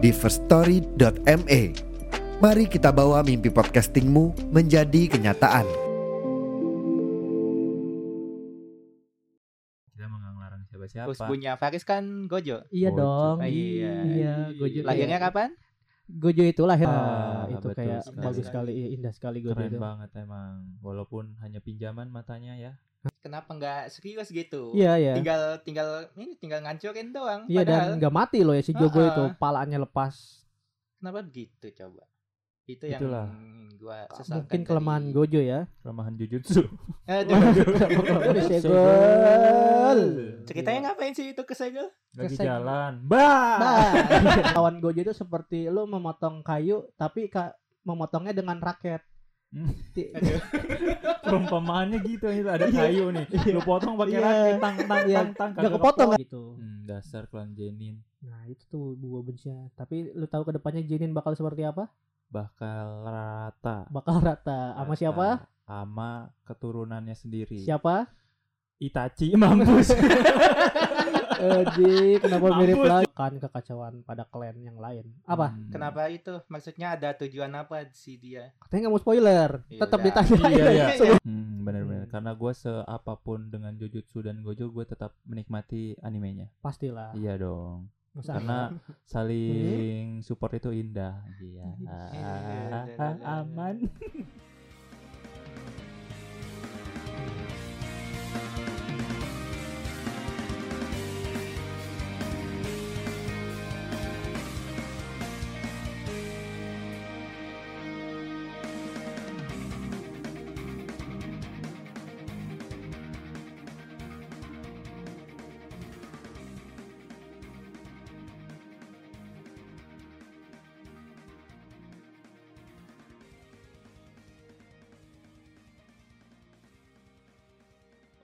di firststory.me. Mari kita bawa mimpi podcastingmu menjadi kenyataan. Kita mau nggak ngelarang siapa-siapa. Terus punya Faris kan Gojo. Iya Gojo. dong. Ah, iya. Iya, Gojo. Lahirnya kapan? Gojo itu lahir. Ah, Ah, itu kayak sekali. bagus sekali, iya, indah sekali Gojo Keren itu. banget emang. Walaupun hanya pinjaman matanya ya. Kenapa nggak serius gitu? Iya, iya. Tinggal tinggal ini tinggal ngancurin doang. Iya Padahal dan nggak mati loh ya si Jogo Ah, itu, ah. palanya lepas. kenapa begitu coba? Itu yang Itulah. gua sesalkan Mungkin kelemahan dari- Gojo ya. Kelemahan jujutsu. Aduh. Disegel. Ceritanya ngapain sih itu kesegel? Lagi Kesek- jalan. Bah. Bah. Lawan Gojo itu seperti lu memotong kayu tapi ka- memotongnya dengan raket. Hmm. Ti- Perumpamaannya gitu itu ada kayu nih. Lu potong pakai Iya. raket tang tang Iya. tang tang Gak kagak kepotong kepotong. gitu. Hmm, dasar klan Jenin Nah itu tuh gua bencinya. Tapi lu tahu ke depannya Jinin bakal seperti apa? bakal rata. Bakal rata. Sama siapa? Sama keturunannya sendiri. Siapa? Itachi mampus. Edi, kenapa mirip lagi? Kan kekacauan pada klan yang lain. Apa? Hmm. Kenapa itu? Maksudnya ada tujuan apa si dia? Katanya nggak mau spoiler. Iya Tetap ditanya. Iya, iya. Sebelum- Hmm, benar-benar. Hmm. Karena gue seapapun dengan Jujutsu dan Gojo, gue tetap menikmati animenya. Pastilah. Iya dong. Masa Karena Hmm? saling support itu indah. Iya. Iya. Aman.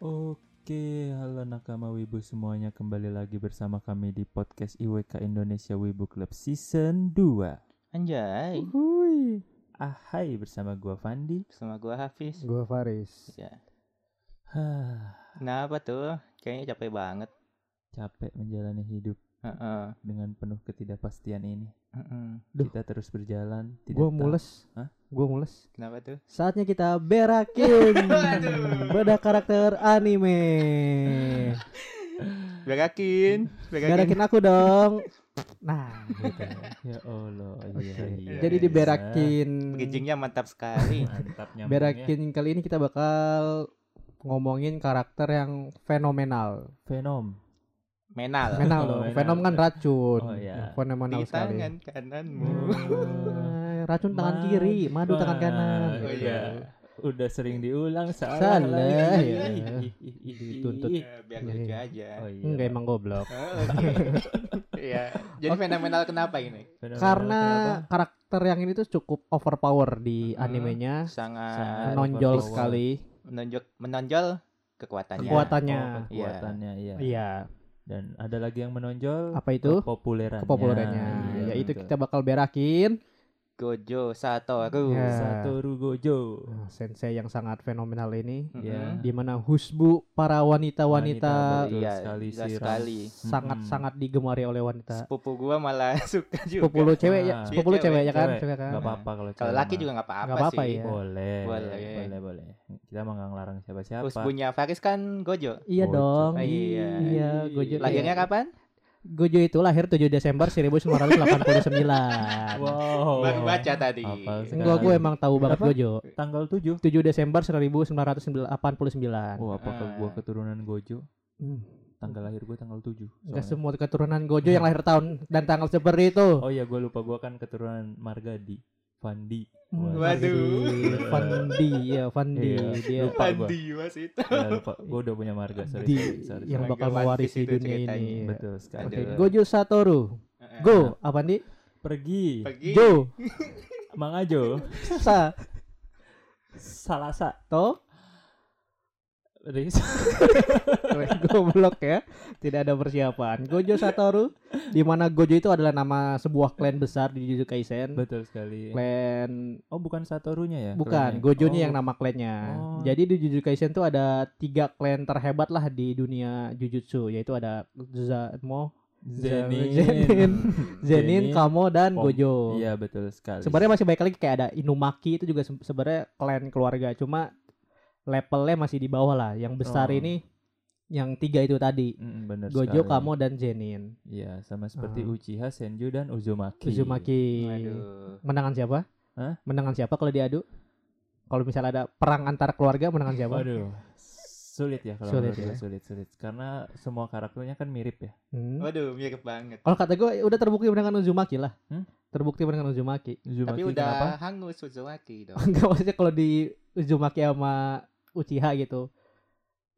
Oke, halo nakama Wibu semuanya kembali lagi bersama kami di podcast IWK Indonesia Wibu Club Season 2. Anjay. Hui. Ahai bersama gua Fandi. Sama gua Hafiz. Gua Faris. Ya. Hah, Kenapa tuh? Kayaknya capek banget. capek menjalani hidup Heeh. dengan penuh ketidakpastian ini. Kita terus berjalan. Tidak Gua tahu- mules. Hah? Gua mules. Kenapa tuh? Saatnya kita berakin Aduh. beda karakter anime. Berakin. Berakin aku dong. Nah, gitu. Ya Allah. Iya, iya. Jadi diberakin. Bridgingnya mantap sekali. Mantap. Berakin kali ini kita bakal ngomongin karakter yang fenomenal. Venom. Menal. Menal Oh, loh. menal. Venom kan racun. Oh, iya. Fenomenal Di sekali. tangan kananmu. Hmm, racun tangan Madu. kiri, madu tangan kanan. Oh, Oh gitu. iya. Udah sering diulang salah. Salah, ya. Ih, ih, ih, Dituntut. Ya, biar lucu aja. Oh iya. Enggak emang goblok. Oh. Iya. Jadi fenomenal kenapa ini? Fenomenal Karena kenapa? karakter yang ini tuh cukup overpower di Hmm. animenya, Sangat menonjol overpower. sekali menonjol menonjol kekuatannya. Kekuatannya. Oh, kekuatannya iya. Iya, Dan ada lagi yang menonjol apa itu? kepopulerannya. Kepopulerannya. Iya, Yaitu betul. kita bakal berakin Gojo Satoru. Ya. Satoru Gojo. Nah, sensei yang sangat fenomenal ini Mm-mm. Ya. di mana husbu para wanita-wanita Iya, sekali sih, sekali. sangat-sangat digemari oleh wanita. Sepupu gua malah suka juga. Sepupu lu cewek ya, Ah. sepupu lu Iya, cewek ya kan? Cewek. Cewek kan? Nggak apa-apa kalau Kalau cewek laki mah. juga nggak apa-apa Nggak apa-apa sih. ya. boleh. Boleh. Boleh, boleh. Kita mah nggak ngelarang siapa-siapa. Terus punya Faris kan Gojo. Iya Gojo. dong. Ah, iya. Iya, Gojo. Lahirnya kapan? Gojo itu lahir 7 Desember 1989. Wow. Baru baca tadi. Enggak, gue emang tahu banget Berapa? Gojo. Tanggal 7. 7 Desember 1989. Oh, apakah gua Ah. keturunan Gojo? Hmm. Tanggal lahir gua tanggal 7. Enggak soalnya. semua keturunan Gojo yang lahir tahun dan tanggal seperti itu. Oh iya, gua lupa gua kan keturunan Margadi. Fandi. Waduh. Fandi, ya Fandi Iya, dia lupa gua. Andi mas itu. Ya, lupa. Gua udah punya marga, sorry. di sorry, sorry, yang bakal mewarisi dunia ini. Betul sekali. Oke, Aduh. Gojo Satoru. Go, apa nih? Pergi. Pergi. Jo, Mang Ajo. sa, Salasa. to, Riz. goblok ya. Tidak ada persiapan. Gojo Satoru, di mana Gojo itu adalah nama sebuah klan besar di Jujutsu Kaisen. Betul sekali. Klan Oh, bukan Satorunya ya? Bukan, klannya? Gojonya Oh, yang nama klannya. Oh. Jadi di Jujutsu Kaisen tuh ada tiga klan terhebat lah di dunia Jujutsu, yaitu ada Zamo, Zenin. Zenin, Zenin, Kamo, dan Pom- Gojo. Iya, betul sekali. Sebenarnya masih baik lagi kayak ada Inumaki itu juga se- sebenarnya klan keluarga, cuma levelnya masih di bawah lah. Yang besar Oh. ini yang tiga itu tadi. Mm, bener Gojo, sekali. Kamo, dan Zenin. Iya, sama seperti Ah. Uchiha, Senju dan Uzumaki. Uzumaki. Waduh. Menangan siapa? Hah? Menangan siapa kalau diadu? Kalau misalnya ada perang antar keluarga menangan siapa? Waduh. Sulit ya kalau Sulit ya. sulit sulit karena semua karakternya kan mirip ya. Hmm. Waduh, mirip banget. Kalau kata gue udah terbukti menangan Uzumaki lah. Hmm? Terbukti menangan Uzumaki. Uzumaki Tapi udah kenapa? hangus Uzumaki dong. Enggak maksudnya kalau di Uzumaki sama Uchiha gitu.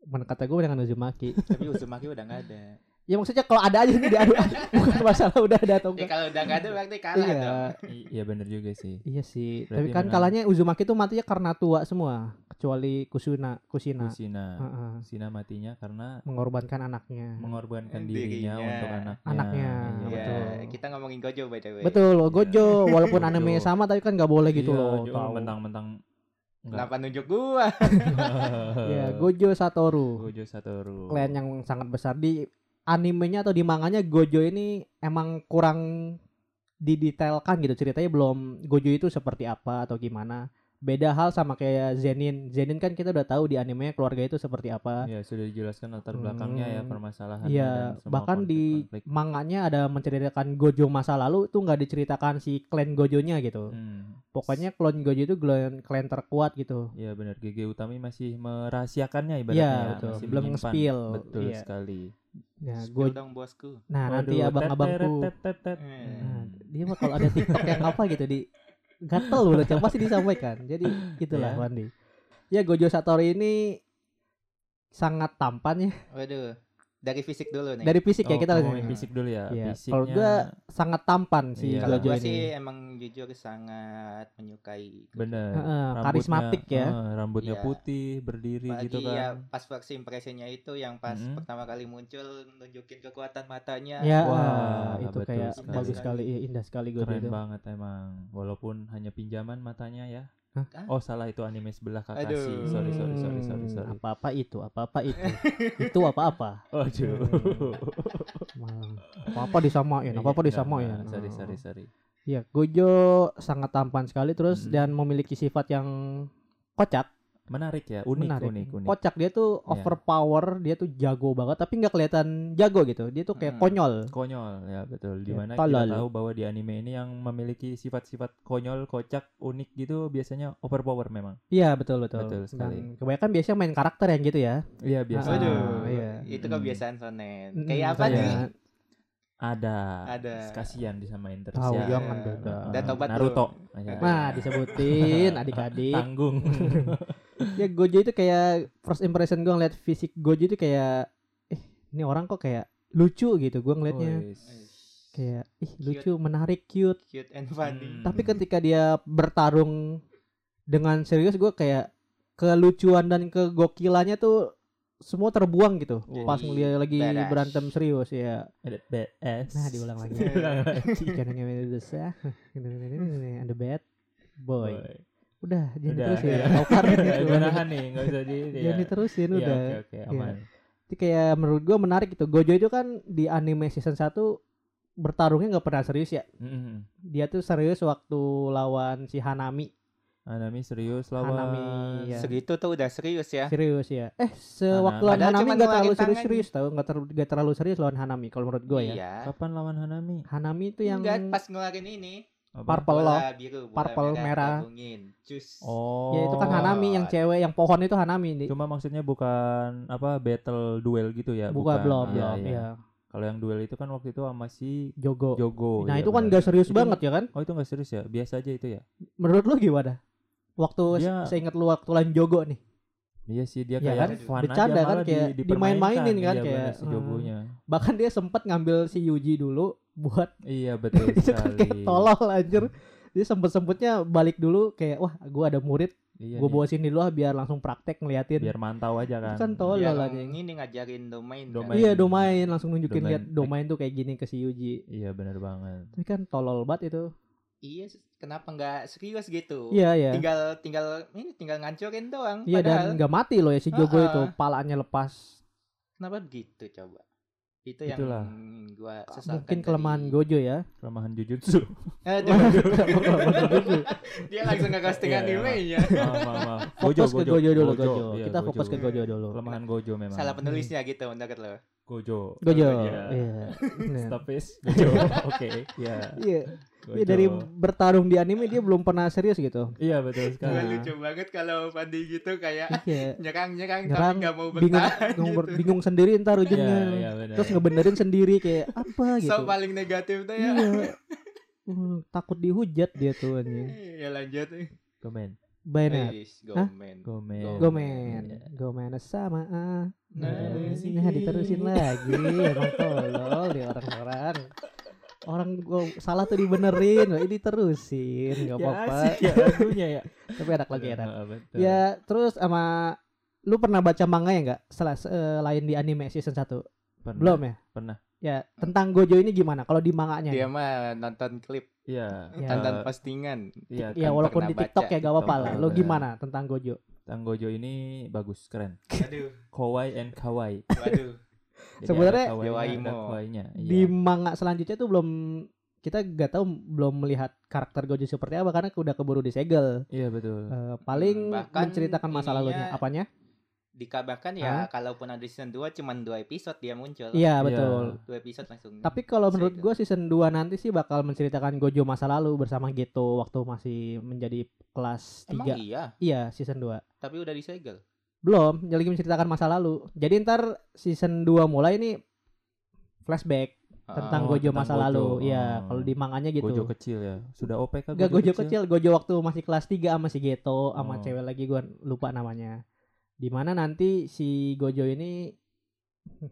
Men kata gue menangan Uzumaki. Tapi Uzumaki udah nggak ada. ya maksudnya kalau ada aja ini diadu bukan masalah udah ada atau Ya enggak. kalau udah nggak ada berarti kalah Iya. dong. Iya bener juga sih. Iya sih. Berarti Tapi kan menang. kalanya Uzumaki tuh matinya karena tua semua kecuali Kusuna, Kusina. Kusina. Heeh. Kusina matinya karena mengorbankan anaknya. mengorbankan Dirinya. dirinya untuk anaknya. Anaknya, Iya. Iya, betul. kita ngomongin Gojo by the way. Betul, Gojo walaupun Gojo. anime sama tapi kan nggak boleh gitu Iya, loh. mentang-mentang. Kenapa nunjuk gua? Ya, Gojo Satoru. Gojo Satoru. klan yang sangat besar di animenya atau di manganya Gojo ini emang kurang didetailkan gitu ceritanya belum Gojo itu seperti apa atau gimana beda hal sama kayak Zenin Zenin kan kita udah tahu di animenya keluarga itu seperti apa Ya sudah dijelaskan latar belakangnya ya Hmm. permasalahannya Iya, dan semua bahkan di manganya ada menceritakan Gojo masa lalu tuh nggak diceritakan si klan Gojonya gitu. Hmm. Pokoknya klan Gojo itu klan, klan terkuat gitu. Iya benar GG Utami masih merahasiakannya ibaratnya. Iya, ya, betul. masih Belum nge-spill. Betul Iya. sekali. Nah, Spill Go- dong bosku. nah nanti Waduh, abang-abangku tet. Eh. Nah, dia mah kalau ada TikTok yang apa gitu di gatel udah coba pasti disampaikan. Jadi itulah Ya. Wandi. Ya Gojo Satoru ini sangat tampan ya. Waduh, dari fisik dulu nih. Dari fisik ya Oh, kita ngomongin fisik dulu ya. Iya, Fisiknya kalau gua sangat tampan si Iya. Kalau ini. sih emang jujur sangat menyukai. Bener. Heeh, Rambutnya- karismatik ya. eh, rambutnya Iya. putih, berdiri Apalagi gitu kan. ya pas first impressionnya itu yang pas Mm-mm. pertama kali muncul nunjukin kekuatan matanya. Ya, Wah, itu betul kayak sekali. bagus sekali, iya, indah sekali Gojo Keren itu. banget emang. Walaupun hanya pinjaman matanya ya. Hah? Oh salah itu anime sebelah Kakashi. Aduh. Sorry sorry sorry sorry Hmm, sorry. Apa-apa itu, apa-apa itu. itu apa-apa. Aduh. Mal- Apa-apa disamain, apa-apa Iya, disamain. enggak, Sorry sorry sorry. Iya, Gojo sangat tampan sekali terus Mm. dan memiliki sifat yang kocak. Menarik ya, unik menarik. unik unik. Kocak dia tuh Iya. overpower, dia tuh jago banget tapi nggak kelihatan jago gitu. Dia tuh kayak Hmm. konyol. Konyol ya betul. Ya, Di mana tolol. kita tahu bahwa di anime ini yang memiliki sifat-sifat konyol, kocak, unik gitu biasanya overpower memang. Iya, betul betul. Betul sekali. Dan kebanyakan biasanya main karakter yang gitu ya. Iya biasa. Waduh, iya. itu Mm. kebiasaan sonen. Mm, Kayak apa nih? Ada. Ada. Kasihan disamain terus Tahu, ya. jangan beda. Udah tobat Naruto. belum? Aja. Nah, disebutin adik-adik. Tanggung. ya Gojo itu kayak first impression gue ngeliat fisik Gojo itu kayak eh ini orang kok kayak lucu gitu gue ngeliatnya Wis. kayak ih lucu menarik cute Cute and funny. Hmm. tapi ketika dia bertarung dengan serius gue kayak kelucuan dan kegokilannya tuh semua terbuang gitu Jadi pas ngeliat lagi badass. berantem serius ya Ada badass. nah diulang lagi Diulang lagi. karena besar ada bad boy Boy. Udah jangan Udah, diterusin iya. ya Aukar gitu. Gue nahan nih, nggak usah di. jangan diterusin Iya, udah Oke oke aman. Itu kayak menurut gua menarik gitu. Gojo itu kan di anime season 1 bertarungnya nggak pernah serius ya. Mm-mm. Dia tuh serius waktu lawan si Hanami. Hanami serius lawan. Hanami ya. Segitu tuh udah serius ya. Serius ya. Eh, sewaktu Hanami. lawan Hanami nggak terlalu serius-serius tahu, nggak ter- nggak terlalu serius lawan Hanami kalau menurut gua ya. Iya. Kapan lawan Hanami? Hanami itu yang Enggak, pas ngeluarin ini. Apa? Purple loh. Bola biru, bola Purple merah. Cus. Oh. Ya itu kan Hanami yang cewek yang pohon itu Hanami nih. Cuma maksudnya bukan apa battle duel gitu ya? Bukan belum Ah, belum iya. ya. Kalau yang duel itu kan waktu itu sama si Jogo. Jogo. Nah, ya itu kan nggak serius Itu- banget ya kan? Oh itu nggak serius ya? Biasa aja itu ya? Menurut lu gimana? Waktu Dia- saya ingat lu waktu lawan Jogo nih. Iya sih dia kayak kan? fun Bercanda aja kan, kayak di, dimain-mainin kan, Iya, kayak, bener, si hmm. Jogonya. bahkan dia sempat ngambil si Yuji dulu buat Iya betul itu kan sekali. kayak tolol anjir dia sempet-sempetnya balik dulu kayak wah gua ada murid Iya, gua iya. bawa sini dulu ah, biar langsung praktek ngeliatin biar mantau aja kan. kan tolol Yang anjing ini ngajarin domain. kan? Domain. iya domain langsung nunjukin Domain. lihat domain tuh kayak gini ke si Yuji Iya benar banget. tapi kan tolol banget itu Iya, kenapa nggak serius gitu? iya iya Tinggal tinggal ini tinggal ngancurin doang. iya Padahal dan nggak mati loh ya si Jogo Ah, itu ah. palanya lepas kenapa begitu coba? Itu yang Itulah. gua sesalkan mungkin dari- kelemahan Gojo ya Kelemahan jujutsu. Gojo. dia langsung ke casting Iya, iya, animenya. maaf, maaf, maaf. fokus ke Gojo dulu Gojo, Iya, kita fokus ke Gojo dulu Kelemahan Gojo memang. Salah penulisnya gitu menurut lo. Gojo. Gojo Iya. iya Nah. Stop is Gojo. Oke, ya. iya Gojo. Iya, dari bertarung di anime dia belum pernah serius gitu Iya betul Gua Nah. sekali. lucu banget kalau Pandi gitu kayak iya nyerang-nyerang Nyerang, tapi nggak mau bingung bertahan bingung, gitu. bingung sendiri ntar Iya, ujungnya iya benar. terus ngebenerin sendiri kayak apa gitu So paling negatif tuh ya. iya Uh, takut dihujat dia tuh anjing ya lanjut. Komen. Hah? Gomen. Komen. Gomen Iya. Gomen sama ah Nah, nah diterusin lagi emang tolol di orang-orang orang gua salah tuh dibenerin ini terusin nggak Ya apa-apa ya lagunya ya. tapi enak lagi enak betul. ya terus sama lu pernah baca manga ya nggak selain di anime season 1 Pernah. belum ya Pernah. ya tentang Gojo ini gimana kalau di manganya Dia mah nonton klip, Iya. Ya. tonton eh, postingan. Iya. ya kan walaupun di TikTok baca ya gak apa-apa lah lo bener. gimana tentang Gojo Tang Gojo ini bagus, keren. Aduh, Kawaii and kawaii. waduh. Sebenarnya- di Iya. manga selanjutnya tuh belum kita gak tahu belum melihat karakter Gojo seperti apa karena udah keburu disegel Iya betul. Eh, paling Hmm, bahkan menceritakan masa lalunya apanya Dikabarkan ya kalaupun ada season 2 cuma dua episode dia muncul. iya Iya. betul Dua episode langsung. Tapi kalau menurut gue season 2 nanti sih bakal menceritakan Gojo masa lalu bersama Geto waktu masih menjadi kelas 3. Emang iya, Iya, season 2. tapi udah disegel. Belum, jadi lagi menceritakan masa lalu. Jadi ntar season 2 mulai ini flashback tentang Oh, Gojo tentang masa Gojo. lalu. Iya, Oh. kalau di manganya gitu. Gojo kecil ya. Sudah OP kan Gak Gojo kecil, Gojo waktu masih kelas 3 sama si Geto sama Oh. cewek lagi gua lupa namanya. Di mana nanti si Gojo ini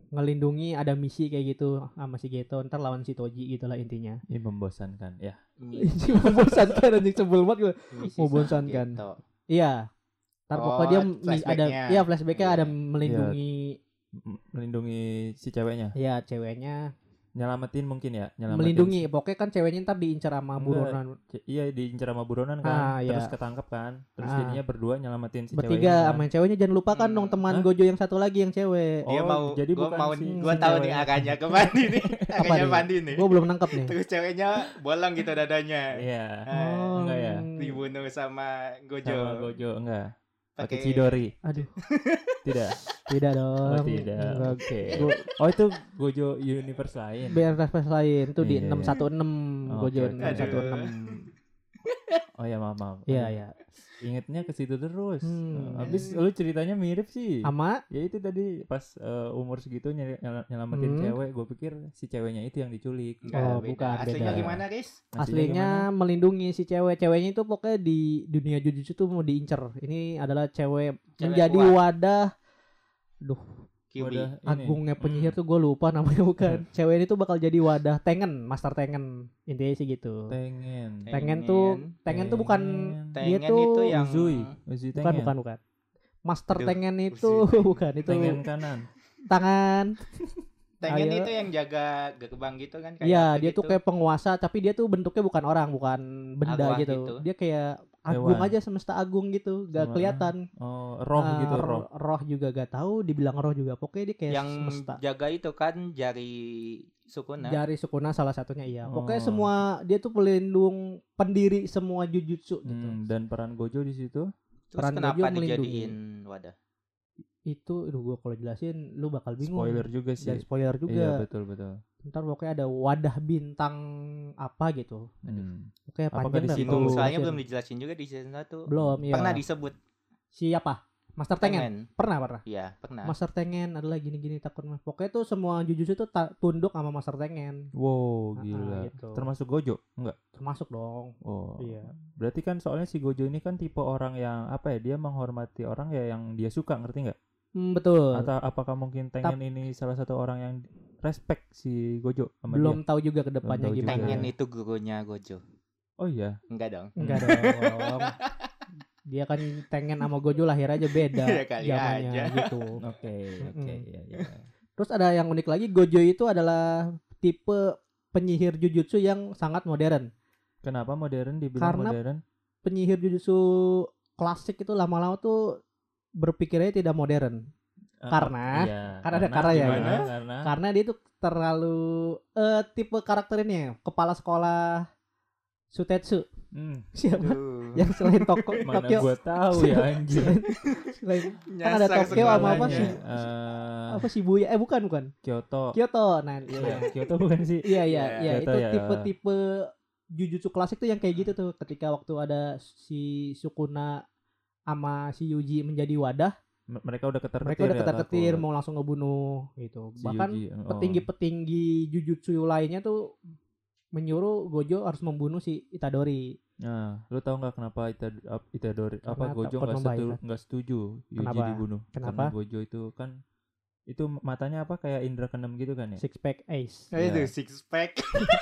ngelindungi ada misi kayak gitu sama si Geto ntar lawan si Toji gitulah intinya. Ini membosankan ya. Ini membosankan anjing sebel banget gue. Membosankan. gitu. Iya. Ntar Oh, pokoknya dia ada iya flashbacknya Iya. ada melindungi M- Melindungi si ceweknya. ya ceweknya Nyelamatin mungkin ya. Nyelamatin melindungi pokoknya kan ceweknya ntar diincar sama buronan Iya diincar sama buronan Ah, kan, iya. terus ketangkep kan, terus Ah. jadinya berdua nyelamatin si ceweknya. bertiga kan. sama ceweknya jangan lupakan Hmm. dong teman Hah? Gojo yang satu lagi yang cewek Dia Oh, mau jadi gua bukan mau si- gua si tahu cewek. nih arahnya ke Pandi nih. Arahnya nih? Pandi nih. gue belum nangkep nih Terus ceweknya bolong gitu dadanya. Iya. Oh, enggak ya? Dibunuh sama Gojo. Sama Gojo enggak. Pakai Chidori. aduh Tidak. tidak dong Oh, tidak. Oke. Gua- Oh, itu Gojo universe lain. biar referensi lain tuh di Iya, iya. 616 Oh, Gojo oke, oke. 616 Oh ya, maaf, maaf. iya iya Ingetnya ke situ terus. Hmm. Eh, Habis lu ceritanya mirip sih. sama Ya itu tadi pas eh, umur segitu nyel- nyel- nyelamatin Hmm. cewek, gue pikir si ceweknya itu yang diculik. Enggak, Oh, beda. bukan, Aslinya beda. gimana, Riz? aslinya melindungi si cewek ceweknya itu pokoknya di dunia jujutsu tuh mau diincer ini adalah cewek, Cewek menjadi kuat. wadah Kyubi. Wadah ini. agungnya penyihir tuh gue lupa namanya bukan cewek ini tuh bakal jadi wadah tengen master tengen intinya sih gitu Tengen. tengen tuh tengen tuh bukan dia Tengen tuh itu yang Uzui, Uzui bukan Tengen. bukan bukan master Aduh, tengen itu Uzui. bukan itu Tengen kanan. tangan Tengen Ayo. itu yang jaga gerbang gitu kan kayak Iya, dia gitu. tuh kayak penguasa, tapi dia tuh bentuknya bukan orang, bukan benda gitu. gitu. Dia kayak agung Hewan. aja semesta agung gitu, gak Sama- kelihatan. Oh, roh Ah, gitu, roh. roh juga gak tahu, dibilang roh juga. Pokoknya dia kayak yang semesta. jaga itu kan jari Sukuna. Jari Sukuna salah satunya iya. Pokoknya Oh. semua dia tuh pelindung pendiri semua jujutsu gitu. Hmm, dan peran Gojo di situ. Terus peran kenapa Gojo melindungi. dijadiin wadah? Itu aduh gua kalau jelasin lu bakal bingung. Spoiler juga sih. Dan spoiler Iya, juga. betul, betul. Ntar pokoknya ada wadah bintang apa gitu. Hmm. Oke, panjang di situ- soalnya jelasin. belum dijelasin juga di season 1. belum ya. Pernah disebut Siapa? Master Tengen. Tengen. Pernah, pernah. Iya, pernah. Master Tengen adalah gini-gini takut mah. Pokoknya tuh semua jujutsu tuh ta- tunduk sama Master Tengen. Wow, Ah, gila. gitu. Termasuk Gojo? Enggak. Termasuk dong. Oh. Iya. Berarti kan soalnya si Gojo ini kan tipe orang yang apa ya? Dia menghormati orang ya yang dia suka, ngerti nggak? Hmm, betul. Atau apakah mungkin Tengen ini salah satu orang yang respect si Gojo sama belum dia. tahu juga ke depannya gimana. Pengen itu gurunya Gojo. Oh iya. Enggak dong. Enggak dong. Dia kan Tengen sama Gojo lahir aja beda Ya kali zamannya aja. gitu. Oke, oke, iya iya. Terus ada yang unik lagi Gojo itu adalah tipe penyihir jujutsu yang sangat modern. Kenapa modern dibilang Karena- modern? Penyihir jujutsu klasik itu lama-lama tuh berpikirnya tidak modern. Eh, Karena- iya, karena ada karena ya, gimana? ya. Karena Karena dia tuh terlalu eh tipe karakter ini ya, kepala sekolah Sutetsu. Hmm, Siapa? Aduh. yang selain Toko, mana Tokyo gua tahu ya anjir. selain, selain kan ada Tokyo sama apa sih? Eh, apa Shibuya eh bukan bukan Kyoto. Kyoto nah Iya, iya Kyoto bukan sih? iya iya Iya, iya itu ya. tipe-tipe Jujutsu klasik tuh yang kayak gitu tuh ketika waktu ada si Sukuna sama si Yuji menjadi wadah M- Mereka udah ketar mereka udah ketar-ketir mau langsung ngebunuh gitu bahkan oh. petinggi-petinggi Jujutsu lainnya tuh menyuruh Gojo harus membunuh si Itadori Nah, lu tahu nggak kenapa Ita, ap- Itadori apa Karena Gojo nggak setuju nggak setuju Yuji Kenapa? dibunuh? Kenapa? Karena Gojo itu kan itu matanya apa kayak indra keenam gitu kan ya? six pack ace Eh, itu Iya. six pack.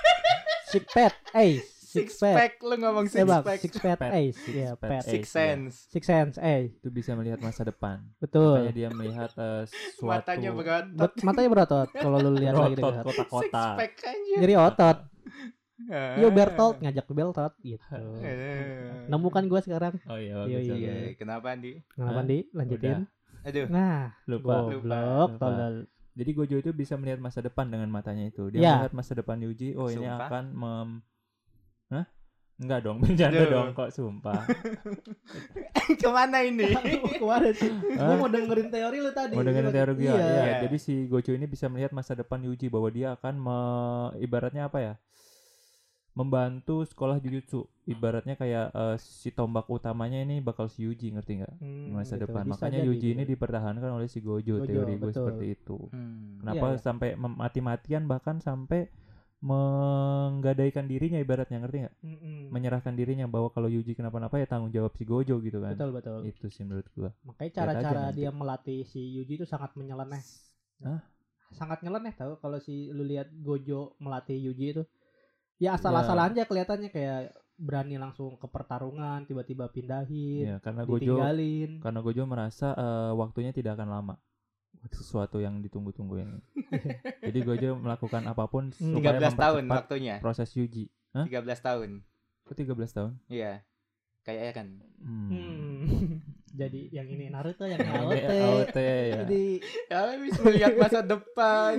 six pack ace Six six pack pack lu ngomong eh six pack. six pack Pet. ace Six ya pack pet. Six iya. sense. six sense eh Itu bisa melihat masa depan. betul Makanya dia melihat eh, suatu Matanya berotot. Matanya berotot kalau lu lihat lagi dekat. Six kotak-kotak. pack anjir. Jadi otot. Ah. Yo Bertolt ngajak Bertolt gitu. Eh. Nemukan gua sekarang. Oh iya, Iya, bagus, iya. bagus. Iya, kenapa Andi? Kenapa Hah? Di? Lanjutin. Aduh. Nah, Lupa. goblok Lupa. tolol. Jadi Gojo itu bisa melihat masa depan dengan matanya itu. Dia Ya. melihat masa depan Yuji, oh ini Sumpah? akan mem Hah? Enggak dong, bercanda dong kok sumpah. Ke mana ini? Kemarin sih. Gua mau dengerin teori lu tadi. Mau Gua- teori dia. Iya. Iya, Iya. Jadi si Gojo ini bisa melihat masa depan Yuji bahwa dia akan me- ibaratnya apa ya? Membantu sekolah Jujutsu. Ibaratnya kayak eh, si tombak utamanya ini bakal si Yuji, ngerti nggak? Hmm, Masa gitu. depan. Bisa Makanya jadi Yuji gitu. ini dipertahankan oleh si Gojo, Gojo, teori gue seperti itu. Hmm. Kenapa Iya, iya. sampai mati-matian bahkan sampai menggadaikan dirinya ibaratnya ngerti nggak? Mm-mm. Menyerahkan dirinya bahwa kalau Yuji kenapa-napa ya tanggung jawab si Gojo gitu kan. Betul betul. Itu sih menurut gua. Makanya cara-cara nanti. dia melatih si Yuji itu sangat menyeleneh. Hah? Sangat nyeleneh tahu kalau si lu lihat Gojo melatih Yuji itu. Ya asal-asalan aja kelihatannya kayak berani langsung ke pertarungan, tiba-tiba pindahin, Ya, karena Gojo karena Gojo merasa eh, waktunya tidak akan lama. Sesuatu yang ditunggu-tunggu ini. Jadi Gojo melakukan apa pun Hmm. supaya 13 tahun waktunya. proses Yuji. Hah? 13 tahun. Kok 13 tahun? Iya. Kayaknya kan. Hmm. Hmm. Jadi yang ini Naruto, yang AOT. AOT ya. Jadi Ya bisa melihat masa depan.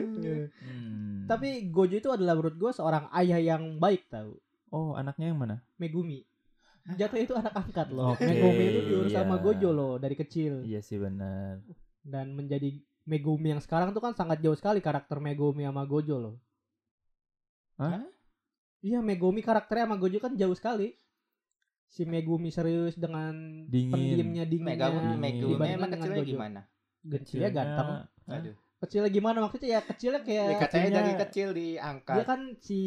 Hmm. tapi Gojo itu adalah menurut gue seorang ayah yang baik tahu. oh, anaknya yang mana? Megumi. Jatuh itu anak angkat loh. Oke, Megumi itu diurus iya. sama Gojo loh dari kecil Iya sih benar. Dan menjadi Megumi yang sekarang tuh kan sangat jauh sekali karakter Megumi sama Gojo loh. Hah? Iya Megumi karakternya sama Gojo kan jauh sekali. Si Megumi serius dengan Dingin. pendiamnya dinginnya. Megumi, Megumi emang dengan kecilnya Gojo. gimana? Kecilnya ganteng. Aduh. Kecilnya gimana maksudnya ya kecilnya kayak Ya, katanya dari kecil diangkat. dia kan si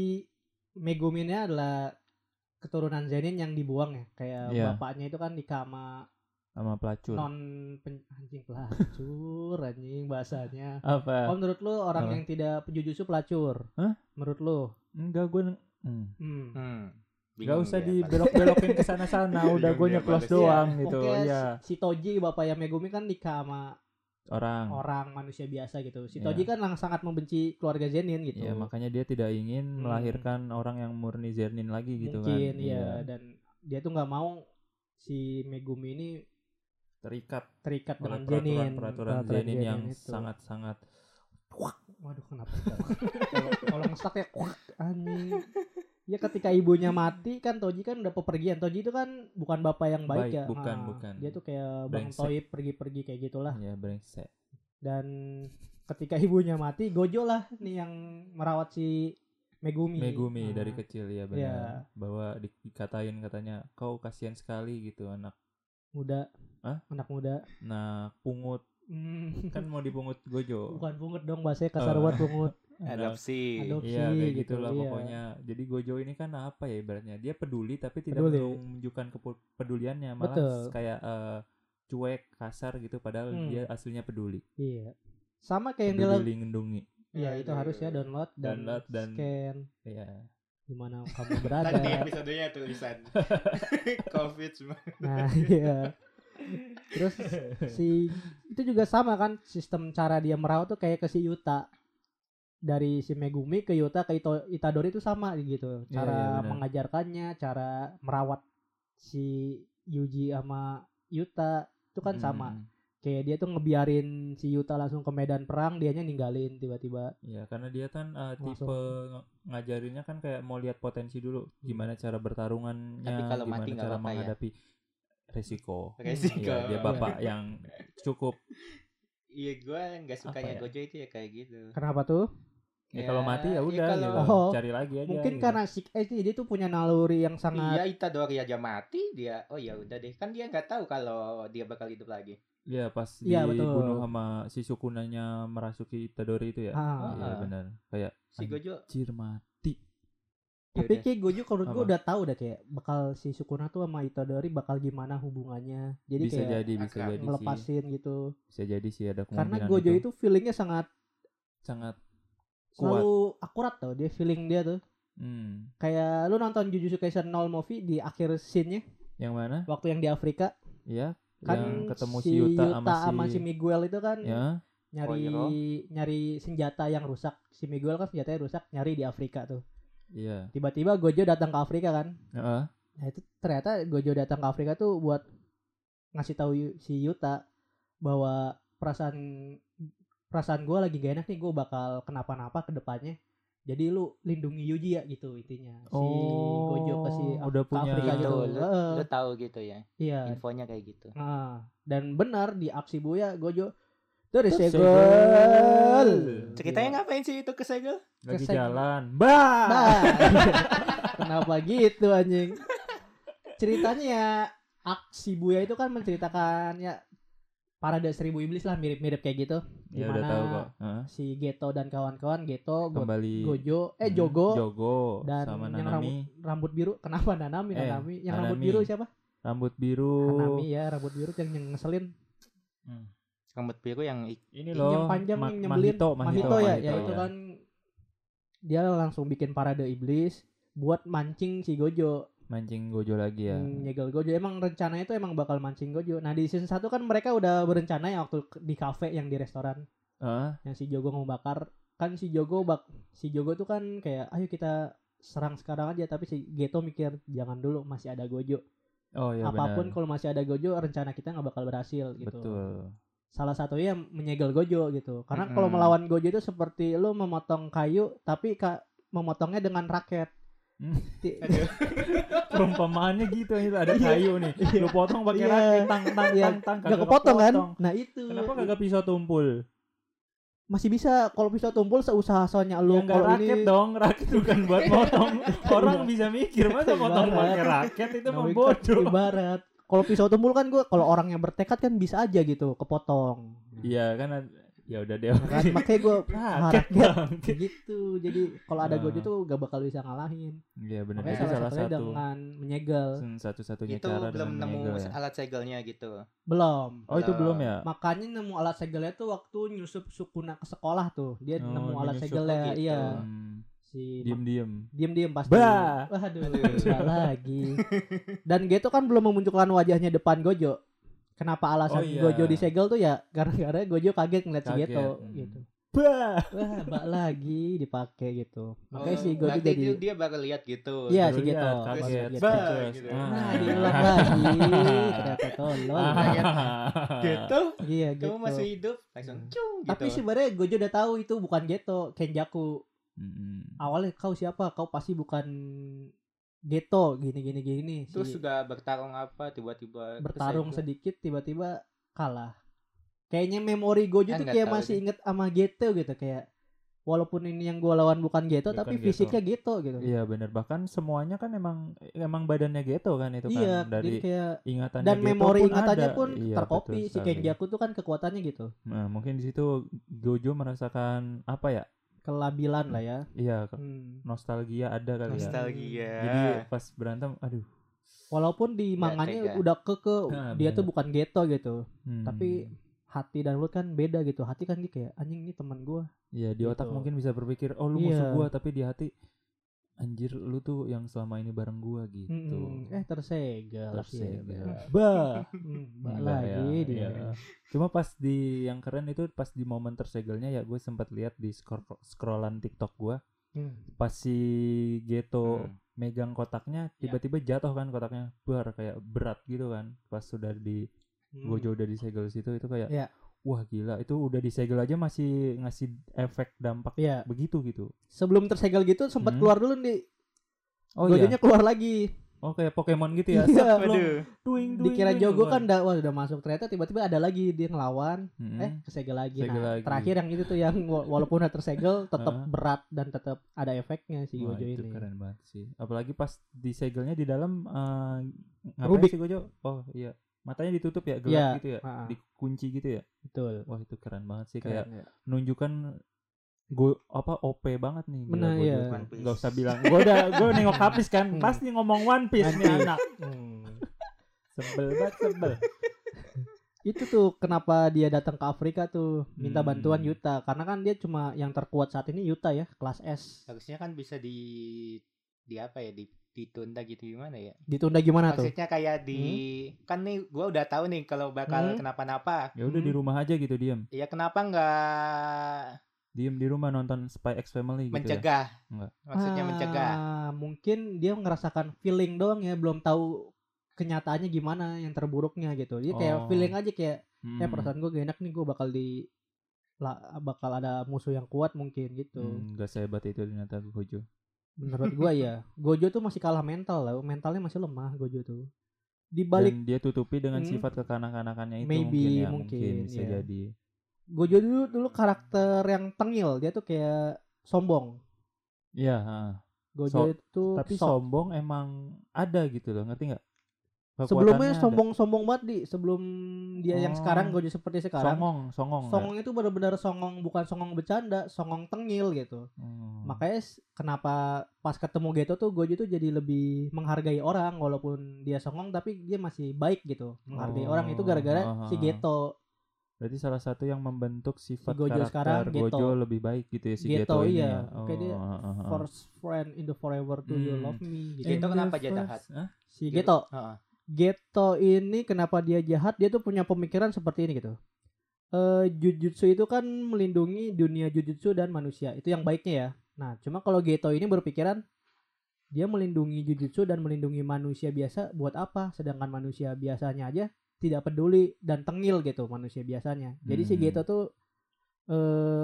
Meguminnya adalah keturunan Zenin yang dibuang ya kayak Iya. bapaknya itu kan nikah sama sama pelacur. non pen, anjing pelacur anjing bahasanya Apa? oh menurut lu orang Apa? yang tidak penjujutsu pelacur Hah? menurut lu Enggak gue hmm. hmm. Hmm. Gak usah dia, dibelok-belokin ke sana-sana, udah gue nyeplos bagus. doang Iya, gitu. Iya, si, Toji bapaknya Megumi kan nikah sama orang. orang manusia biasa gitu si Iya. Toji kan lang- sangat membenci keluarga Zenin gitu Iya, makanya dia tidak ingin Hmm. melahirkan orang yang murni Zernin lagi gitu mungkin kan. iya dan dia tuh nggak mau si Megumi ini Terikat terikat dengan Zenin peraturan-peraturan peraturan Zenin yang itu. sangat-sangat waduh kenapa kalau ngestak ya kuak, anjing ya ketika ibunya mati kan Toji kan udah pepergian Toji itu kan bukan bapak yang baik, Baik, ya bukan, Nah, bukan. dia tuh kayak bang. Toib pergi-pergi kayak gitulah ya brengsek. dan ketika ibunya mati Gojo lah nih yang merawat si Megumi Megumi Nah, dari kecil ya benar. Iya. Bahwa di- dikatain katanya kau kasihan sekali gitu anak muda Hah? anak muda nah pungut Hmm, kan mau dipungut Gojo. bukan pungut dong bahasanya kasar Oh. banget pungut Adopsi. Adopsi. Iya kayak gitu, gitulah iya. pokoknya. Jadi Gojo ini kan apa ya ibaratnya dia peduli tapi tidak Peduli. menunjukkan kepeduliannya malah Betul. kayak eh, cuek kasar gitu padahal Hmm. dia aslinya peduli. iya sama kayak yang Peduli dia lindungi. Iya itu harus ya download dan, Download dan- scan Iya. di mana kamu berada. Nanti episodenya tulisan covid semua. Nah, iya. Terus si itu juga sama kan sistem cara dia merawat tuh kayak ke si Yuta. Dari si Megumi ke Yuta ke Ito, Itadori itu sama gitu. Iya, Cara iya, benar. mengajarkannya, cara merawat si Yuji sama Yuta itu kan sama. Hmm. Kayak dia tuh ngebiarin si Yuta langsung ke medan perang, dianya ninggalin tiba-tiba. Iya, karena dia kan uh, Langsung. tipe ng- ngajarinnya kan kayak mau lihat potensi dulu, gimana cara bertarungannya, Tapi kalau gimana mati cara apa-apa ya? Resiko. Resiko. Iya, dia bapak yang cukup. Iya gue nggak sukanya ya? Gojo itu ya kayak gitu. Kenapa tuh? Ya, Ya, kalau mati ya ya udah kalau- gitu. Oh. Cari lagi aja. Mungkin gitu. karena si eh dia tuh punya naluri yang sangat Iya Itadori aja mati dia. Oh ya udah deh. Kan dia nggak tahu kalau dia bakal hidup lagi. Iya, pas betul. dibunuh sama si Sukunanya merasuki Itadori itu ya. Ah. Iya, Ah. benar. Kayak Si Gojo anjir mati. Ya Tapi udah. kayak Gojo kalau gue udah tahu udah kayak bakal si Sukuna tuh sama Itadori bakal gimana hubungannya. Jadi bisa kayak jadi, bisa jadi sih. ngelepasin gitu. Bisa jadi sih ada Karena Gojo itu feelingnya sangat sangat selalu akurat tau dia feeling dia tuh. hmm. Kayak lu nonton Jujutsu Kaisen 0 movie di akhir scene-nya Yang mana? waktu yang di Afrika Ya, kan yang ketemu si si Yuta, Yuta sama si, Miguel itu kan ya. nyari Koiro. nyari senjata yang rusak. Si Miguel kan senjatanya rusak nyari di Afrika tuh. Iya. Tiba-tiba Gojo datang ke Afrika kan. Heeh. Nah itu ternyata Gojo datang ke Afrika tuh buat ngasih tahu si Yuta bahwa perasaan perasaan gue lagi gak enak nih gue bakal kenapa-napa ke depannya. Jadi lu lindungi Yuji ya gitu intinya. Si Oh, Gojo ke si udah ke punya- Afrika gitu. gitu. Lu, Heeh, lu tahu gitu ya. Iya. Infonya kayak gitu. Nah, dan benar di aksi Buya Gojo dari Tersegel. segel. Ceritanya ngapain sih itu ke segel? Lagi Kesek- jalan. Bah. Bah. Kenapa gitu anjing? Ceritanya ya aksi Buya itu kan menceritakan ya parade seribu iblis lah mirip-mirip kayak gitu. Ya udah tahu kok. Heeh. Si Geto dan kawan-kawan Geto, Go- Kembali Gojo, eh Hmm, Jogo Jogo dan sama yang Nanami. rambut, rambut biru. Kenapa Nanami? Eh, Nanami. Yang rambut Nanami. biru siapa? Rambut biru. Nanami ya, rambut biru yang, yang ngeselin. Hmm. Rambut biru yang Ini yang loh. panjang Ma- yang nyebelin. Mahito, Mahito, ya, Mahito, ya itu kan dia langsung bikin parade iblis buat mancing si Gojo. mancing Gojo lagi ya. Hmm, nyegel Gojo emang rencananya itu emang bakal mancing Gojo. Nah di season 1 kan mereka udah berencana ya waktu di cafe yang di restoran Heeh. yang si Jogo mau bakar kan si Jogo bak si Jogo tuh kan kayak ayo kita serang sekarang aja tapi si Geto mikir jangan dulu masih ada Gojo. Oh ya Apa pun kalau masih ada Gojo rencana kita nggak bakal berhasil gitu. Betul. Salah satunya menyegel Gojo gitu. Karena kalau Mm-mm. melawan Gojo itu seperti lu memotong kayu tapi ka- memotongnya dengan raket. Hmm. Perumpamaannya gitu itu ada kayu nih. Lu potong pakai Iya. raket tang tang Iya. tang tang Gak kagak kepotong kan? Nah itu. Kenapa kagak pisau tumpul? Masih bisa kalau pisau tumpul seusaha soalnya lu Ya kalau raket ini dong, raket bukan buat motong. Orang bisa mikir masa potong pakai raket itu Nah, mah kan bodoh. Ibarat kalau pisau tumpul kan gua kalau orangnya bertekad kan bisa aja gitu kepotong. Iya kan ya udah deh. Kan makanya gua Raket raket bang. gitu. Jadi kalau ada Ah. Gojo tuh gak bakal bisa ngalahin. Iya benar Makanya itu salah, salah satu. dengan menyegel. Satu-satunya itu cara belum nemu menyegel ya. alat segelnya gitu. Belum. Oh itu belum ya? Makanya nemu alat segelnya tuh waktu nyusup Sukuna ke sekolah tuh. Dia Oh, nemu alat segelnya. Oh, gitu. Iya. Hmm, Si Diem-diem. diem-diem pasti. Bah. Waduh, lagi. Dan Geto kan belum memunculkan wajahnya depan Gojo. Kenapa alasan Oh, iya. Gojo disegel tuh ya gara-gara Gojo kaget ngeliat si Kaget, Geto hmm. gitu. Bah. Wah, bak lagi dipakai gitu. Makanya Oh, si Gojo jadi itu dia baru lihat gitu. Iya, si Geto. kaget. Bah, gitu. Ah. Nah, diulang lagi. Ternyata tolong. Gitu. Iya, gitu. Kamu masih hidup? Langsung cung gitu. Tapi sebenarnya Gojo udah tahu itu bukan Geto, Kenjaku. Mm-mm. Awalnya kau siapa? Kau pasti bukan Geto, gini gini gini. Si Terus sudah bertarung apa tiba-tiba bertarung sedikit tiba-tiba kalah. Kayaknya memori Gojo Ah, tuh kayak masih deh. inget sama Geto gitu kayak walaupun ini yang gua lawan bukan Geto Bukan tapi fisiknya Geto gitu. Iya benar bahkan semuanya kan emang emang badannya Geto kan itu kan Iya, dari jadi kayak ingatannya dan memori pun ingatannya ada. pun Iya, terkopi betul si sekali. Kenjaku tuh kan kekuatannya gitu. Nah, mungkin di situ Gojo merasakan apa ya? Kelabilan lah ya. Iya, Hmm. nostalgia ada kali ya. Nostalgia. Jadi pas berantem, aduh. Walaupun di manganya udah keke Nah, dia tuh bener. bukan Geto gitu. hmm. Tapi hati dan mulut kan beda gitu hati kan dia kayak anjing ini teman gua Iya di otak Gitu. mungkin bisa berpikir oh lu musuh Iya. gua tapi di hati anjir lu tuh yang selama ini bareng gua gitu. Mm-mm. eh tersegel Tersegel. sih. Bah. Hmm, mbak Enggak lagi ya, dia iya. Cuma pas di yang keren itu pas di momen tersegelnya ya gue sempat lihat di scroll scrollan TikTok gua Hmm. pas si Geto Hmm. megang kotaknya Ya. tiba-tiba jatuh kan kotaknya bar kayak berat gitu kan pas sudah di Hmm. Gojo udah disegel situ itu kayak Iya. Wah gila itu udah disegel aja masih ngasih efek dampak Iya. begitu gitu sebelum tersegel gitu sempat Hmm. keluar dulu nih oh Gojonya iya keluar lagi oh kayak Pokemon gitu ya Iya. Duing, duing, dikira duing, Jogo kan udah wah udah masuk ternyata tiba-tiba ada lagi dia ngelawan Mm-mm. eh kesegel lagi Segel nah lagi. terakhir yang itu tuh yang wa- walaupun udah tersegel tetap berat dan tetap ada efeknya si Gojo itu ini keren banget sih. Apalagi pas disegelnya di dalam eh ngapain Rubik. sih Gojo? Oh iya, matanya ditutup ya, gelap Iya, gitu ya, ha-ha. dikunci gitu ya. betul Wah itu keren banget sih, Keren, kayak ya. nunjukkan gue apa OP banget nih. gila Benar, iya. One Piece. Nggak usah bilang, gue udah gue nengok habis kan, Hmm. pasti ngomong One Piece nih anak. Hmm. Sebel banget sebel. itu tuh kenapa dia datang ke Afrika tuh minta Hmm. bantuan Yuta karena kan dia cuma yang terkuat saat ini Yuta ya kelas S Harusnya kan bisa di di apa ya di ditunda gitu gimana ya? ditunda gimana tuh Maksudnya kayak di kan nih gua udah tahu nih kalau bakal Hmm. kenapa-napa. Ya udah di Hmm. rumah aja gitu diam, Ya kenapa nggak diam di rumah nonton Spy X Family gitu ya. mencegah? Enggak. Maksudnya mencegah. Ah, mungkin dia ngerasakan feeling doang ya belum tahu kenyataannya gimana yang terburuknya gitu dia kayak Oh. feeling aja kayak Hmm. eh perasaan gue gak enak nih gue bakal di lah, bakal ada musuh yang kuat mungkin gitu Hmm, nggak sehebat itu ternyata Gojo. Menurut gua ya Gojo tuh masih kalah mental lah mentalnya masih lemah Gojo tuh di balik dan dia tutupi dengan Hmm. sifat kekanak-kanakannya itu Maybe, mungkin ya mungkin, mungkin bisa iya. jadi Gojo dulu dulu karakter yang tengil dia tuh kayak sombong Iya, ha. Gojo So- itu tapi sombong emang ada gitu loh, ngerti nggak? Sebelumnya sombong-sombong banget di sebelum dia yang Oh. sekarang Gojo seperti sekarang songong, songong. nggak? songong itu benar-benar songong bukan songong bercanda songong tengil gitu Hmm. makanya kenapa pas ketemu Geto tuh Gojo tuh jadi lebih menghargai orang walaupun dia songong tapi dia masih baik gitu menghargai Oh, orang itu gara-gara ah, si. Geto Berarti salah satu yang membentuk sifat Gojo karakter sekarang, Geto. Gojo lebih baik gitu ya si Geto, Geto, ini iya. ya. Kayak dia ah, ah. first friend in the forever do you Hmm. love me Geto gitu. In kenapa dia jahat? si Geto. Geto Heeh. Geto ini kenapa dia jahat? Dia tuh punya pemikiran seperti ini gitu. Eh jujutsu itu kan melindungi dunia jujutsu dan manusia. Itu yang baiknya ya. Nah cuma kalau Geto ini berpikiran dia melindungi jujutsu dan melindungi manusia biasa buat apa? Sedangkan manusia biasanya aja tidak peduli dan tengil gitu manusia biasanya. Jadi si Hmm. Geto tuh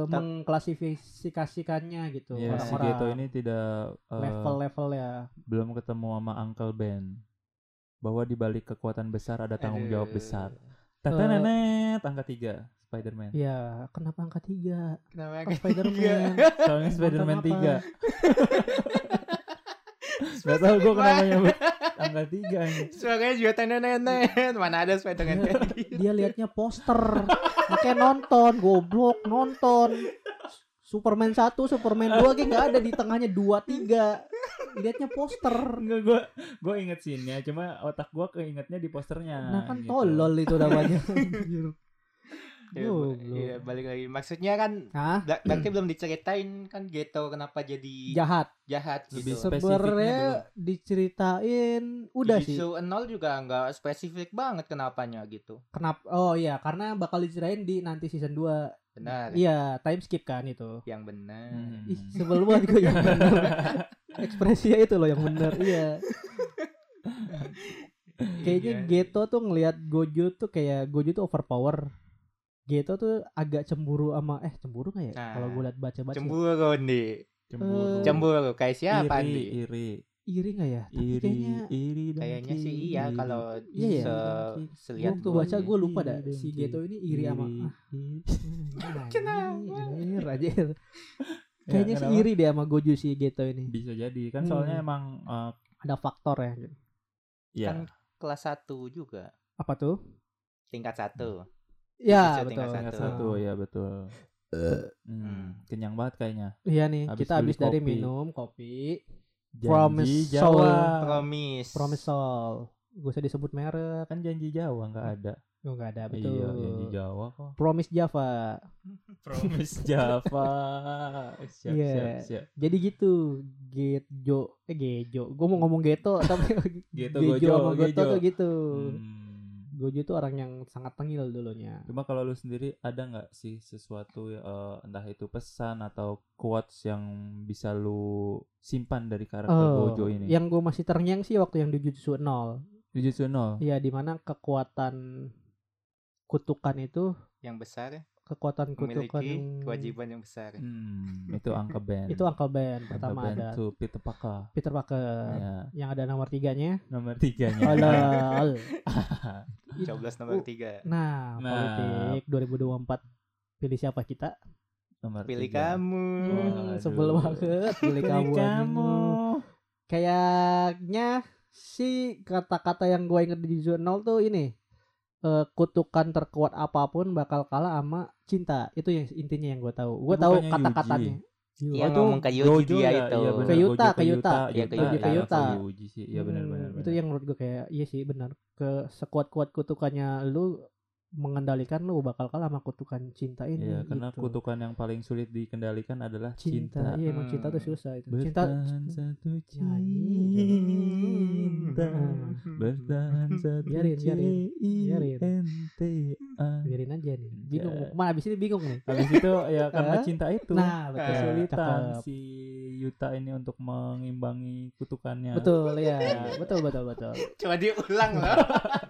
Tak- mengklasifikasikannya gitu Ya, si orang-orang Geto ini tidak eh, level-level ya. belum ketemu sama Uncle Ben. Bahwa di balik kekuatan besar ada tanggung jawab besar. Tata nenet angka tiga Spider-Man. ya kenapa angka tiga? Kenapa Oh, kayak Spider-Man. Soalnya Spider-Man 3 Gak tau gue kenapa nyebut angka 3 ini. Suaranya juga nenek Mana ada Spider-Man Dia- kayak gitu. dia liatnya poster. Makanya nonton goblok nonton Superman 1, Superman 2 kayak nggak ada di tengahnya 2 3. Lihatnya poster. Enggak gue gue inget scene-nya Cuma otak gue keingetnya di posternya Nah, kan gitu. tolol itu namanya. Anjir. Ya. Iya balik lagi Maksudnya kan Hah? Berarti belum diceritain kan Geto kenapa jadi Jahat. jahat Lebih gitu spesifiknya Sebenarnya diceritain udah sih. Jujutsu nol juga nggak spesifik banget kenapanya gitu Kenapa? Oh iya, karena bakal diceritain di nanti season 2. Benar Iya, time skip kan itu. Yang benar Hmm. Ih, sebel banget gue yang bener. Ekspresinya itu loh yang bener. Iya. Kayaknya Iya. Geto tuh ngelihat Gojo tuh kayak Gojo tuh overpower. Geto tuh agak cemburu sama eh cemburu gak ya? Nah, Kalau gue liat baca-baca. Cemburu nih Cemburu Eh, Cemburu Kayak siapa iri, nih iri Iri gak ya? Tapi iri kayaknya iri dan Kayaknya sih iya Kalau Iya ya? se gue selihat waktu gua baca gue lupa dah si. Geto ini iri sama Iri, ah, iri. Kenapa? anjir. Ya, Kayaknya sih iri deh sama Gojo si Geto ini. bisa jadi kan soalnya Hmm. emang eh, Ada faktor ya. ya Kan kelas 1 juga Apa tuh? Tingkat 1 Ya betul. tingkat Satu. satu ya betul Hmm, Hmm. kenyang banget kayaknya Iya nih, Habis kita habis dari kopi. minum kopi janji Promise Jawa Soul. Promise Promisol. Gak usah disebut merek. kan janji Jawa nggak ada Oh enggak ada betul. Iya, yang di Jawa kok. Promise Java. Promise Java. Siap, Iya. siap, siap. Jadi gitu, Gejo, eh Gejo. Gue mau ngomong Geto tapi Gitu, Gejo Gojo, sama Gejo. tuh gitu. Hmm. Gojo tuh orang yang sangat tengil dulunya. Cuma kalau lu sendiri ada nggak sih sesuatu eh, entah itu pesan atau quotes yang bisa lu simpan dari karakter Gojo ini? Oh, yang gue masih terngiang sih waktu yang di Jujutsu 0. Jujutsu no. Iya, di mana kekuatan kutukan itu yang besar kekuatan kutukan memiliki yang- kewajiban yang besar. Hmm, itu Uncle Ben. itu Uncle Ben Uncle pertama Ben ada tuh Peter Parker. Peter Parker Ya, yang ada nomor tiganya nomor tiganya. Halal. Coblos nomor tiga. nah, Nah. politik 2024 pilih siapa kita nomor Pilih tiga. kamu. Waduh. sebel banget pilih kamu, kayaknya si kata-kata yang gue inget di jurnal tuh ini eh, kutukan terkuat apa pun bakal kalah sama cinta itu yang intinya yang gue tahu gue tahu kata-katanya Yang itu ngomong ke Yuji dia ya? itu. Iya, benar. Ke Yuta, ke Yuta. Iya, ke Yuta, ya, Yuta. ke Yuji sih. Iya benar Hmm, benar. itu yang menurut gue kayak iya sih benar ke sekuat-kuat kutukannya lu mengendalikan lu bakal kalah sama kutukan cinta ini Iya, karena gitu. kutukan yang paling sulit dikendalikan adalah cinta, cinta. iya emang cinta tuh susah itu cinta Bertahan satu Nyanyi. cinta. Bertahan satu Biarin, biarin. Biarin. C-I-N-T-A biarin aja nih bingung Ya. ke mana abis ini bingung nih Habis itu ya karena Hah? cinta itu nah betul Kesulitan Cakep. si Yuta ini untuk mengimbangi kutukannya betul ya betul betul betul Coba diulang loh.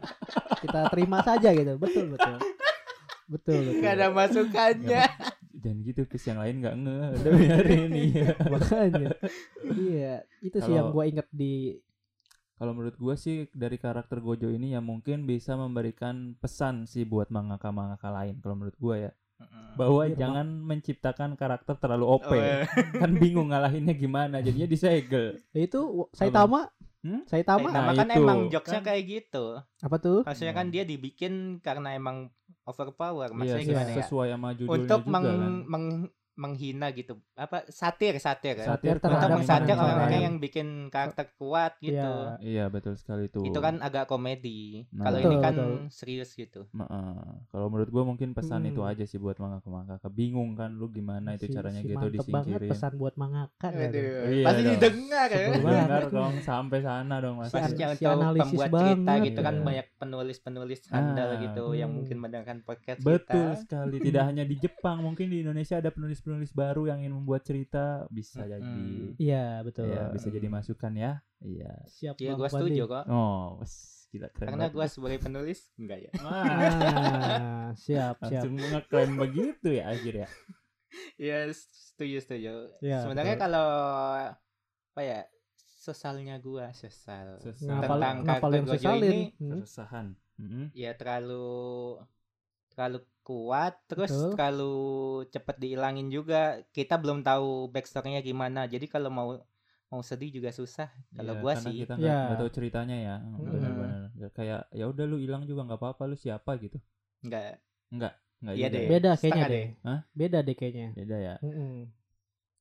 kita terima saja gitu betul betul. Betul betul. Gak ada masukannya. Dan gitu kes yang lain nggak nge. Udah biarin iya. Makanya. Iya itu sih yang gue inget di Kalau menurut gua sih dari karakter Gojo ini yang mungkin bisa memberikan pesan sih buat mangaka-mangaka lain kalau menurut gua ya. Bahwa Iya, jangan menciptakan karakter terlalu OP Oh, iya. kan bingung ngalahinnya gimana jadinya disegel. Ya itu Saitama Hmm? Saitama Nah, Nama kan itu. emang jokesnya Kan- kayak gitu. apa tuh Maksudnya kan dia dibikin karena emang overpower. Maksudnya iya, gimana ya? sesuai sama judulnya Untuk juga meng, kan meng- menghina gitu. Apa satir satir ya? Satir Untuk mengsatir orang orang-orang lain. yang bikin karakter kuat gitu. Iya. iya betul sekali tuh Itu kan agak komedi. Nah. Kalau ini kan betul. serius gitu. Ma- eh, kalau menurut gua mungkin pesan itu Hmm. aja sih buat mangaka-mangaka bingung kan lu gimana itu Si- caranya si gitu disingkirin pesan buat mangaka ya tuh. Iya Pasti dong. didengar ya. Banget. dengar dong sampai sana dong mas Si Pasti an- yang si tahu pembuat cerita banget. gitu kan Iya. banyak penulis-penulis handal Ah. gitu yang mungkin mendengarkan podcast Betul kita. sekali. Tidak hanya di Jepang, mungkin di Indonesia ada penulis-penulis baru yang ingin membuat cerita bisa jadi. iya betul Ya, bisa jadi masukan ya. Iya. siap Iya, gua setuju kok. Oh, wes, gila keren Karena banget. gua sebagai penulis enggak ya. Wah, ah, siap siap langsung ngeklaim begitu ya akhir ya. Iya, setuju setuju. Iya, Sebenarnya betul. kalau apa ya? Sesalnya gua sesal. Tentang ngapal karakter yang Gojo sesalin ini, Hmm. Keresahan. Mm-mm. ya terlalu terlalu kuat terus Betul. terlalu cepet dihilangin juga kita belum tahu backstorynya gimana jadi kalau mau mau sedih juga susah kalau Iya, gua karena sih kita nggak Iya. nggak tahu ceritanya ya. Benar-benar. Ya, Kayak ya udah lu hilang juga nggak apa-apa lu siapa gitu. enggak Enggak, enggak Iya deh. ya? beda kayaknya deh deh. Hah? beda deh kayaknya Beda ya. Mm-mm.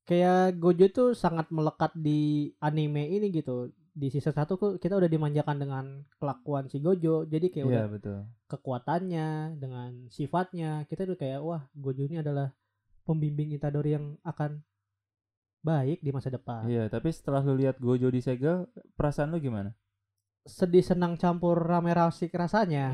kayak Gojo tuh sangat melekat di anime ini gitu di season 1 tuh kita udah dimanjakan dengan kelakuan si Gojo. Jadi kayak udah Iya, betul. kekuatannya dengan sifatnya kita tuh kayak wah Gojo ini adalah pembimbing Itadori yang akan baik di masa depan. Iya, tapi setelah lu lihat Gojo disegel, perasaan lu gimana? sedih senang campur rame rasik rasanya.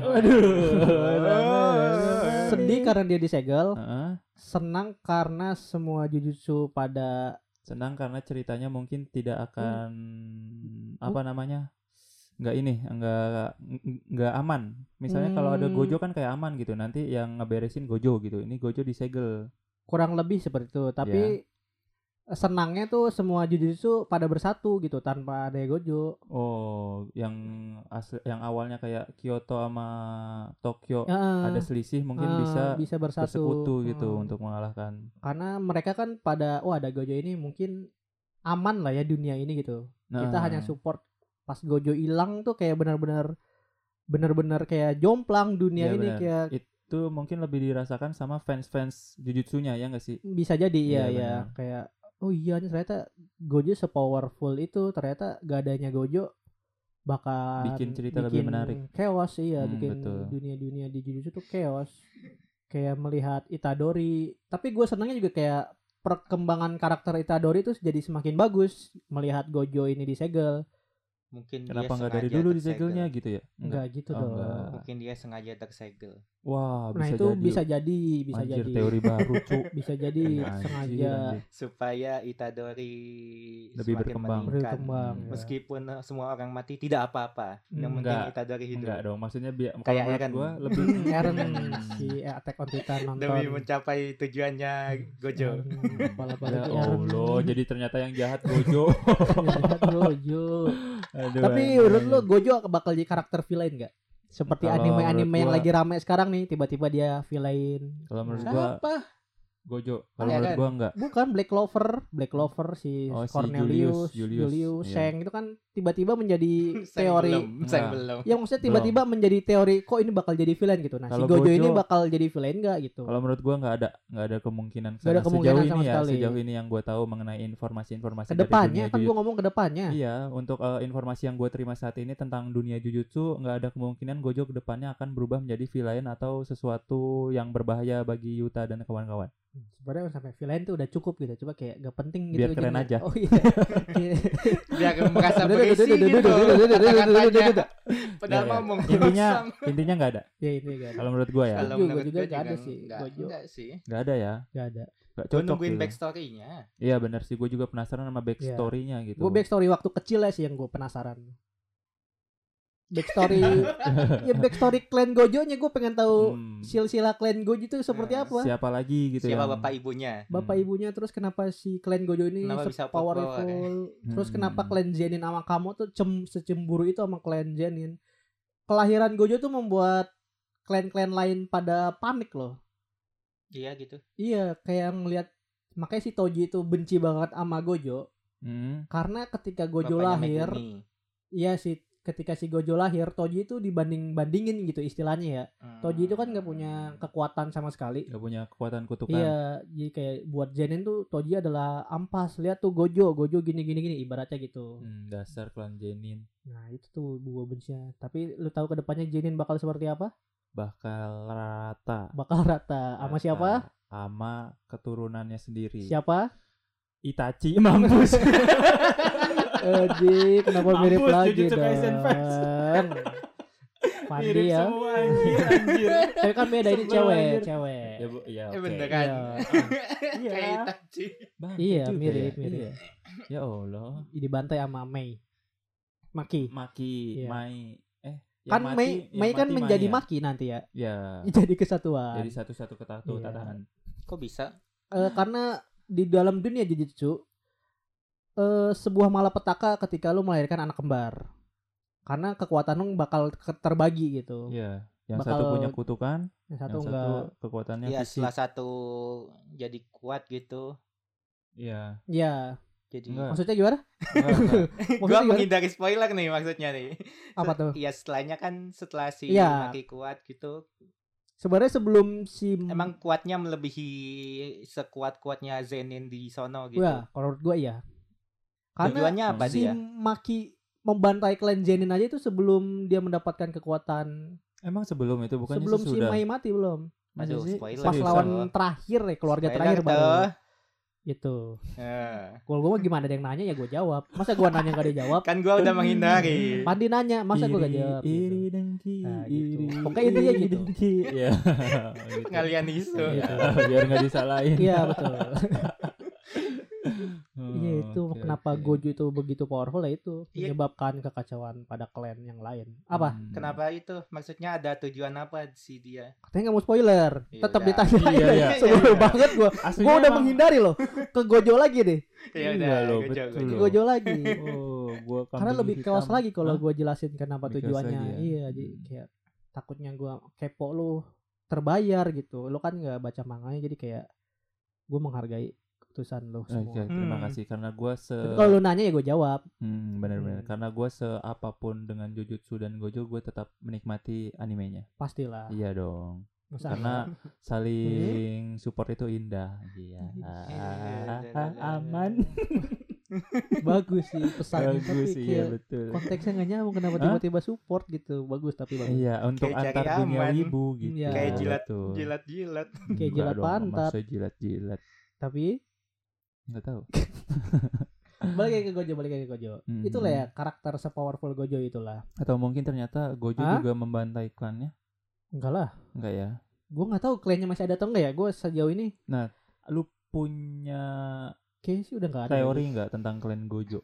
Sedih karena dia disegel Heeh. senang karena semua jujutsu pada Senang karena ceritanya mungkin tidak Hmm. akan apa namanya? nggak ini, nggak nggak aman. Misalnya kalau ada Hmm. Gojo kan kayak aman gitu. Nanti yang ngeberesin Gojo gitu. Ini Gojo disegel. kurang lebih seperti itu tapi senangnya tuh semua jujutsu pada bersatu gitu tanpa ada Gojo Oh, yang asli, yang awalnya kayak Kyoto sama Tokyo Ya, ada selisih mungkin ah, bisa bisa bersatu bersekutu gitu Hmm. untuk mengalahkan. karena mereka kan pada oh ada Gojo ini mungkin aman lah ya dunia ini gitu kita Nah, hanya support pas Gojo hilang tuh kayak benar-benar benar-benar kayak jomplang dunia Iya, ini benar. kayak itu mungkin lebih dirasakan sama fans-fans Jujutsunya ya nggak sih? bisa jadi Iya, ya ya benar. kayak oh iya nih ternyata Gojo sepowerful itu ternyata gak adanya Gojo bakal Bikin cerita lebih menarik. chaos iya Hmm, bikin betul. dunia-dunia di Jujutsu tuh chaos kayak melihat Itadori tapi gue senangnya juga kayak perkembangan karakter Itadori tuh jadi semakin bagus melihat Gojo ini disegel Mungkin Kenapa dia nggak dari dulu disegelnya gitu ya? enggak gitu Oh, dong enggak. Mungkin dia sengaja tersegel. Wah, nah bisa itu jadi. bisa jadi bisa Anjir, jadi teori baru, Cuk. bisa jadi Anjir, sengaja anjir. Supaya Itadori Lebih semakin berkembang. meningkat. berkembang Hmm. ya. Meskipun eh, semua orang mati tidak apa-apa. Yang penting. Itadori hidup. Enggak dong, maksudnya biar Kayak Eren. gua lebih Hmm, Eren si Attack on Titan nonton Demi mencapai tujuannya Gojo. Kepala Ya. Allah, jadi ternyata yang jahat Gojo. Jahat Gojo. Aduh, Tapi menurut lu Gojo bakal jadi karakter villain gak? Seperti anime-anime yang gua- lagi rame sekarang nih tiba-tiba dia villain. Kalau menurut gua Siapa? Gojo. Kalau Ya menurut kan? gua enggak. Bukan Black Clover, Black Clover si Oh, si Cornelius, Julius, Julius, Julius, iya. Shang itu kan tiba-tiba menjadi teori belum, Enggak. belum. yang maksudnya tiba-tiba menjadi teori kok ini bakal jadi villain gitu. Nah, Kalau si Gojo, Gojo- ini bakal jadi villain gak gitu? Kalau menurut gua nggak ada nggak ada kemungkinan Nggak ada kemungkinan sejauh sama ini ya, sekali. sejauh ini yang gua tahu mengenai informasi-informasi dari Ke depannya dunia kan Jujutsu. gua ngomong ke depannya. Iya, untuk eh, informasi yang gue terima saat ini tentang dunia Jujutsu nggak ada kemungkinan Gojo ke depannya akan berubah menjadi villain atau sesuatu yang berbahaya bagi Yuta dan kawan-kawan. Sebenarnya sampai villain tuh udah cukup gitu. Coba kayak gak penting gitu. Biar keren aja. Oh iya. Biar merasa Duh, gitu. Padahal mah Intinya intinya enggak ada. Ya ini enggak ada. Kalau menurut gua ya. Kalau menurut juga enggak ada sih. Enggak sih. Enggak ada ya. Enggak ada. Gak cocok. Gue nungguin backstory-nya. Iya benar sih, gue juga penasaran sama backstory-nya iya. gitu. Gue backstory waktu kecil lah sih yang gue penasaran. Backstory ya backstory clan Gojo-nya gue pengen tahu Hmm, silsilah clan Gojo itu seperti Nah, apa. siapa lagi gitu Siapa yang- bapak ibunya? Bapak Hmm. ibunya terus kenapa si clan Gojo ini Kenapa bisa powerful? power Terus Hmm. kenapa clan Zenin sama kamu tuh cem secemburu itu sama clan Zenin? Kelahiran Gojo tuh membuat clan-clan lain pada panik loh. Iya gitu. Iya, kayak ngelihat makanya si Toji itu benci banget sama Gojo Hmm, karena ketika Gojo Bapaknya lahir, Megumi. iya sih ketika si Gojo lahir, Toji itu dibanding bandingin gitu istilahnya ya. Hmm. Toji itu kan nggak punya kekuatan sama sekali. nggak punya kekuatan kutukan. Iya, jadi kayak buat Zenin tuh Toji adalah ampas. Lihat tuh Gojo, Gojo gini gini gini ibaratnya gitu. Hmm, dasar klan Jenin Nah, itu tuh gua bencinya. Tapi lu tahu ke depannya Zenin bakal seperti apa? bakal rata. Bakal rata sama siapa? Sama keturunannya sendiri. Siapa? Itachi mampus. Edi, kenapa mirip Mampus, lagi Kaisen fans. dong? Pandi Mirip ya. semua anjir, anjir. Tapi kan beda ini cewek, anjir. cewek. ya, bu, ya Eh oke. bener kan? Iya. Kayak Itachi. Bang, Iya, mirip, ya. mirip. Iya. Ya Allah. Dibantai sama Mei. Maki. Maki, Iya. Mai. Eh, Kan mati- Mei, Mei kan menjadi Maya. Maki nanti ya. Ya. Jadi kesatuan. Jadi satu-satu ketatu Iya. tatahan. Kok bisa? Eh, karena di dalam dunia Jujutsu eh sebuah malapetaka ketika lu melahirkan anak kembar. Karena kekuatan lu bakal terbagi gitu. Iya. Yang Bakal- satu punya kutukan, Yang satu yang enggak. satu kekuatannya Iya, fisik. salah satu jadi kuat gitu. Iya. Iya. Jadi Enggak. Maksudnya gimana? Enggak, enggak. Maksudnya gua menghindari spoiler nih maksudnya nih. Apa tuh? Iya, setelahnya kan setelah si Iya. Maki kuat gitu, Sebenarnya sebelum si emang kuatnya melebihi sekuat-kuatnya Zenin di sono gitu. Wah, kalau menurut gua iya. Karena Tujuannya apa si dia? Maki membantai klan Zenin aja itu sebelum dia mendapatkan kekuatan. Emang sebelum itu bukannya sebelum si? Mai mati belum. Aduh, sih? spoiler. Pas lawan terakhir ya keluarga Spoiler terakhir baru. tuh. Itu. Eh, Kalau gua mah gimana ada yang nanya ya gua jawab. Masa gua nanya gak dijawab? Kan gua udah menghindari. Pandi nanya, masa gua gak jawab? Iri gitu. dengki, Nah, gitu. iri- Pokoknya intinya iri gitu. dengki. Iya. Gitu. Pengalian isu. Iya, biar nggak disalahin. Iya betul. Oh, Iya itu oke, kenapa oke. Gojo itu begitu powerful ya itu Iya. menyebabkan kekacauan pada klan yang lain. Apa? Hmm. Kenapa itu? Maksudnya ada tujuan apa si dia? Katanya nggak mau spoiler. Ya Tetap ditanya. Iya, iya. Sebel banget gua. Aslinya Gua udah emang- menghindari loh. Ke Gojo lagi deh. Ya Iya udah, loh, gua betul Ke. Gojo lagi. Oh, gua Karena lebih hitam. chaos lagi kalau gua jelasin kenapa tujuannya. lagi ya? Iya, jadi kayak takutnya gua kepo lu terbayar gitu. Lu kan nggak baca manganya jadi kayak gua menghargai keputusan Oke, semua. terima Hmm. kasih karena gua se Tapi kalau lu nanya ya gua jawab. Hmm, benar-benar. Hmm. Karena gua seapapun dengan Jujutsu dan Gojo, gue tetap menikmati animenya. Pastilah. Iya dong. Masa Karena saling support itu indah. Iya. Iya, Aman. bagus sih pesannya tapi bagus iya kayak betul konteksnya nggak nyambung kenapa tiba-tiba support gitu bagus tapi bagus iya untuk Kayak antar dunia aman. wibu gitu Iya. Kayak jilat betul. jilat-jilat. Kayak Enggak jilat pantat. masa jilat-jilat tapi nggak tahu. Balik lagi ke Gojo balik lagi ke Gojo. Hmm. itulah ya karakter sepowerful Gojo itulah. Atau mungkin ternyata Gojo Hah? juga membantai klannya? Enggak lah. Enggak ya? Gue nggak tahu kliennya masih ada atau enggak ya gue sejauh ini. Lu punya kayaknya sih udah nggak ada teori nggak tentang klan Gojo?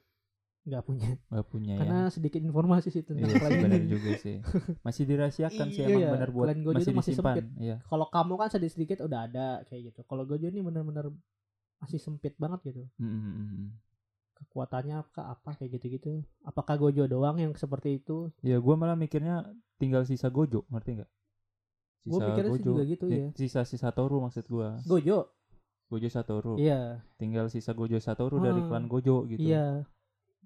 Nggak punya. Nggak punya karena ya sedikit informasi sih tentang iya sih klien benar ini juga sih. Masih dirahasiakan sih Iya, emang iya. benar buat Klan Gojo masih masih disimpan sempit. iya. Kalau kamu kan sedikit sedikit udah ada kayak gitu. Kalau Gojo ini benar-benar masih sempit banget gitu. Mm, mm, mm, mm. kekuatannya apa apa kayak gitu-gitu. Apakah Gojo doang yang seperti itu? Ya gue malah mikirnya tinggal sisa Gojo ngerti nggak? Gua pikirnya sih juga gitu ya. sisa sisa Satoru maksud gue Gojo? Gojo Satoru. Iya. Tinggal sisa Gojo Satoru dari Ah, klan Gojo gitu. Iya.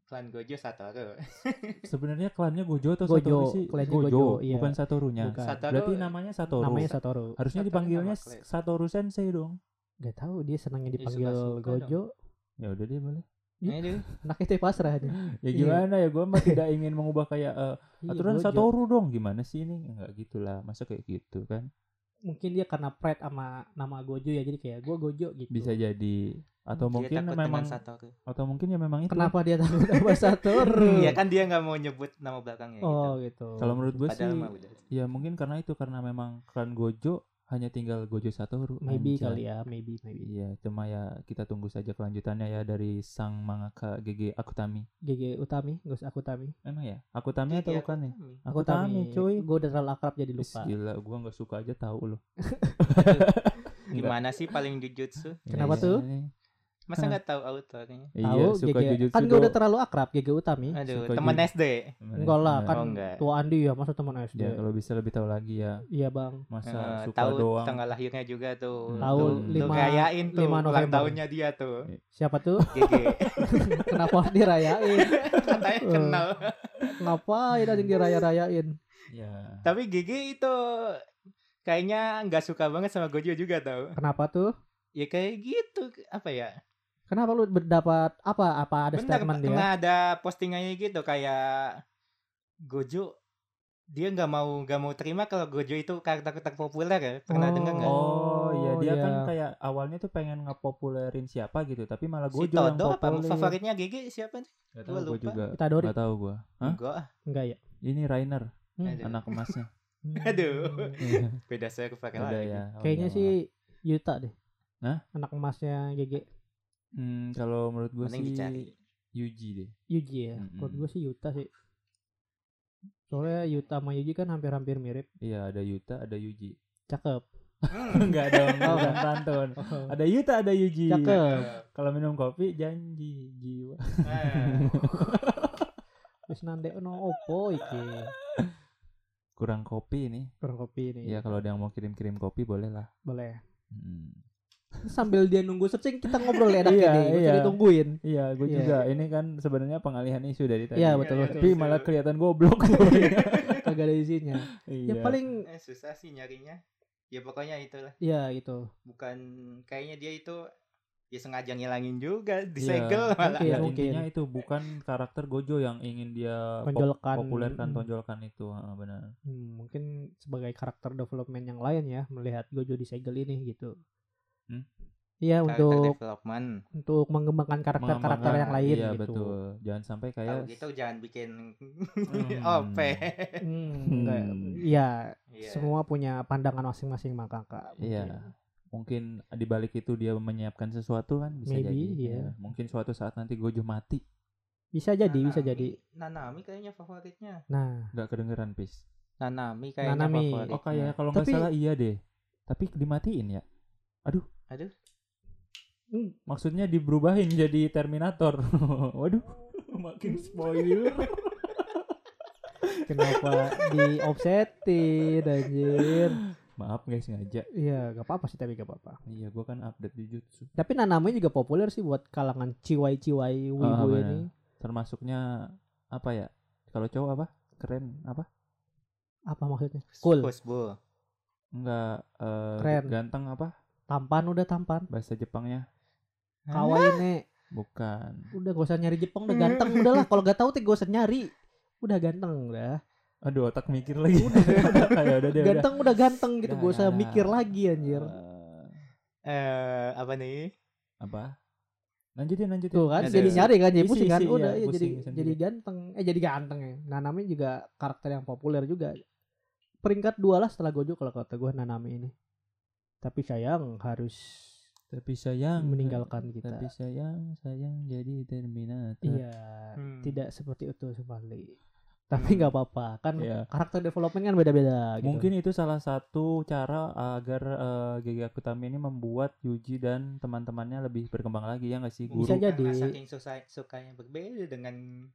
Klan Gojo Satoru. sebenarnya klannya Gojo atau Gojo, Satoru sih? klannya Gojo, Gojo, iya. bukan Satorunya. Bukan. Satoru berarti namanya Satoru. Namanya Satoru. Harusnya Satoru dipanggilnya klan. Satoru Sensei dong Gak tahu dia senangnya Ya, dipanggil suka-suka Gojo. Ya udah deh boleh. Aduh. anaknya teh pasrah aja ya Iya. gimana ya gue mah tidak ingin mengubah kayak eh, Iya, aturan Gojo. Satoru dong. Gimana sih ini? Enggak gitulah masa kayak gitu kan? Mungkin dia karena pride sama nama Gojo ya. Jadi kayak gue Gojo gitu. Bisa jadi. Atau Dia mungkin takut memang Satoru. atau mungkin ya memang itu. Kenapa dia takut sama Satoru Iya kan dia nggak mau nyebut nama belakangnya oh gitu. gitu. Kalau menurut gue sih ya mungkin karena itu karena memang klan Gojo hanya tinggal Gojo Satoru maybe anjay. kali ya maybe maybe Iya, cuma ya kita tunggu saja kelanjutannya ya dari sang mangaka GG Akutami. GG Utami Gus Akutami Emang ya? Akutami atau Iya, bukan nih? Akutami. Akutami, cuy. gue udah terlalu akrab jadi Is, lupa Gila, gua nggak suka aja tahu loh. Gimana sih paling jujutsu? Kenapa Iya, tuh? iya. Masa nggak tahu autornya? Iya, tahu suka GG jujutsu. kan gue udah terlalu akrab GG Utami Aduh, Suka teman SD. enggak lah kan Oh, enggak. tua Andi ya masa teman SD Ya, kalau bisa lebih tahu lagi ya. iya bang Masa Eh, suka tahu doang. tanggal lahirnya juga tuh. Hmm. Tahu lima- tuh rayain tuh lima ulang tahunnya dia tuh. siapa tuh GG. kenapa harus dirayain Katanya Eh. kenal. ngapain anjing diraya-rayain Ya. Tapi GG itu kayaknya nggak suka banget sama Gojo juga tau. kenapa tuh Ya kayak gitu apa ya? Kenapa lu berdapat apa apa ada Benar, statement dia ada postingannya gitu kayak Gojo dia nggak mau nggak mau terima kalau Gojo itu karakter-karakter populer ya pernah Oh. dengar nggak? Oh, iya dia iya. kan kayak awalnya tuh pengen ngepopulerin siapa gitu, tapi malah si Gojo yang Todo apa populer. favoritnya GG siapa sih? Gak Gua tahu lupa. juga. Itadori Gak tahu gua. Hah? Enggak. enggak ya Ini Rainer, Hmm. Anak emasnya. Aduh. Iya. Beda saya pakai Udah lagi. ya. Oh, kayaknya sih Yuta deh Hah? anak emasnya GG Hmm, kalau menurut gue sih dicari. Yuji deh. Yuji ya Mm-mm. menurut gue sih Yuta sih soalnya Yuta sama Yuji kan hampir-hampir mirip Iya, ada Yuta, ada Yuji. cakep Enggak dong, Oh, bukan enggak. pantun. Ada Yuta, ada Yuji. cakep Kalau minum kopi janji jiwa. Ah. Wis nandek no opo iki Kurang kopi ini. kurang kopi nih Iya, kalau ada yang mau kirim-kirim kopi boleh lah. boleh Hmm. Sambil dia nunggu searching kita ngobrol enak Iya, ini iya. ditungguin Iya, gue Iya. juga. Ini kan sebenarnya pengalihan isu dari tadi. Iya, betul, betul. Tapi malah kelihatan goblok. kagak ada isinya iya. yang paling Eh, susah sih nyarinya. Ya pokoknya itulah. ya gitu Bukan kayaknya dia itu ya sengaja ngilangin juga, Iya. disegel malah. Mungkin. Ya, mungkin. intinya itu bukan karakter Gojo yang ingin dia pop- Tonjolkan. populerkan, Hmm. tonjolkan itu. Heeh, benar. Hmm, mungkin sebagai karakter development yang lain ya melihat Gojo disegel ini gitu? Iya Karakter untuk development. untuk mengembangkan karakter-karakter yang lain Iya, gitu. betul. Jangan sampai Kalau kayak gitu jangan bikin Hmm. OP. Hmm, Hmm. kayak- iya, Iya. semua punya pandangan masing-masing makaka. Iya. mungkin. Mungkin di balik itu dia menyiapkan sesuatu kan bisa Maybe, jadi. iya. Ya, Mungkin suatu saat nanti Gojo mati. Bisa jadi, bisa Nanami- jadi. Nanami kayaknya favoritnya. Nah, Nggak kedengeran pis. Nanami kayaknya Nanami. favoritnya. Oh kayak kalau nggak Tapi- salah iya deh. Tapi dimatiin ya. Aduh. Aduh. Hmm. Maksudnya diberubahin jadi Terminator. Waduh. Makin spoiler. kenapa di offsetin anjir? Maaf guys sengaja. Iya, gak apa-apa sih tapi gak apa-apa. Iya, gua kan update di Jutsu. Tapi Nanami juga populer sih buat kalangan ciwai-ciwai wibu benar. ini. Termasuknya apa ya? Kalau cowok apa? Keren apa? Apa maksudnya? Cool. Enggak eh, Keren. ganteng apa? Tampan udah tampan. Bahasa Jepangnya. Kawaii ne. Bukan. Udah gak usah nyari Jepang udah ganteng udahlah kalau gak tahu tuh gak usah nyari. Udah ganteng udah. Aduh otak mikir lagi. Udah deh. udah. Ganteng udah ganteng gitu Udah, gak usah udah. mikir lagi anjir. Eh, apa nih? apa? Lanjutin lanjutin. Tuh kan jadi nyari kan jadi pusing kan udah iya, ya jadi pusing sendiri. jadi ganteng eh jadi ganteng ya Nanami juga karakter yang populer juga peringkat dua lah setelah Gojo kalau kata gue Nanami ini tapi sayang harus Tapi sayang meninggalkan kita Tapi sayang sayang jadi Terminator. iya Hmm. tidak seperti itu sekali tapi nggak apa-apa kan Iya. karakter development kan beda-beda gitu. Mungkin itu salah satu cara agar eh, Gege Akutami ini membuat Yuji dan teman-temannya lebih berkembang lagi ya nggak sih guru? Bisa Karena jadi. saking suka sukanya berbeda dengan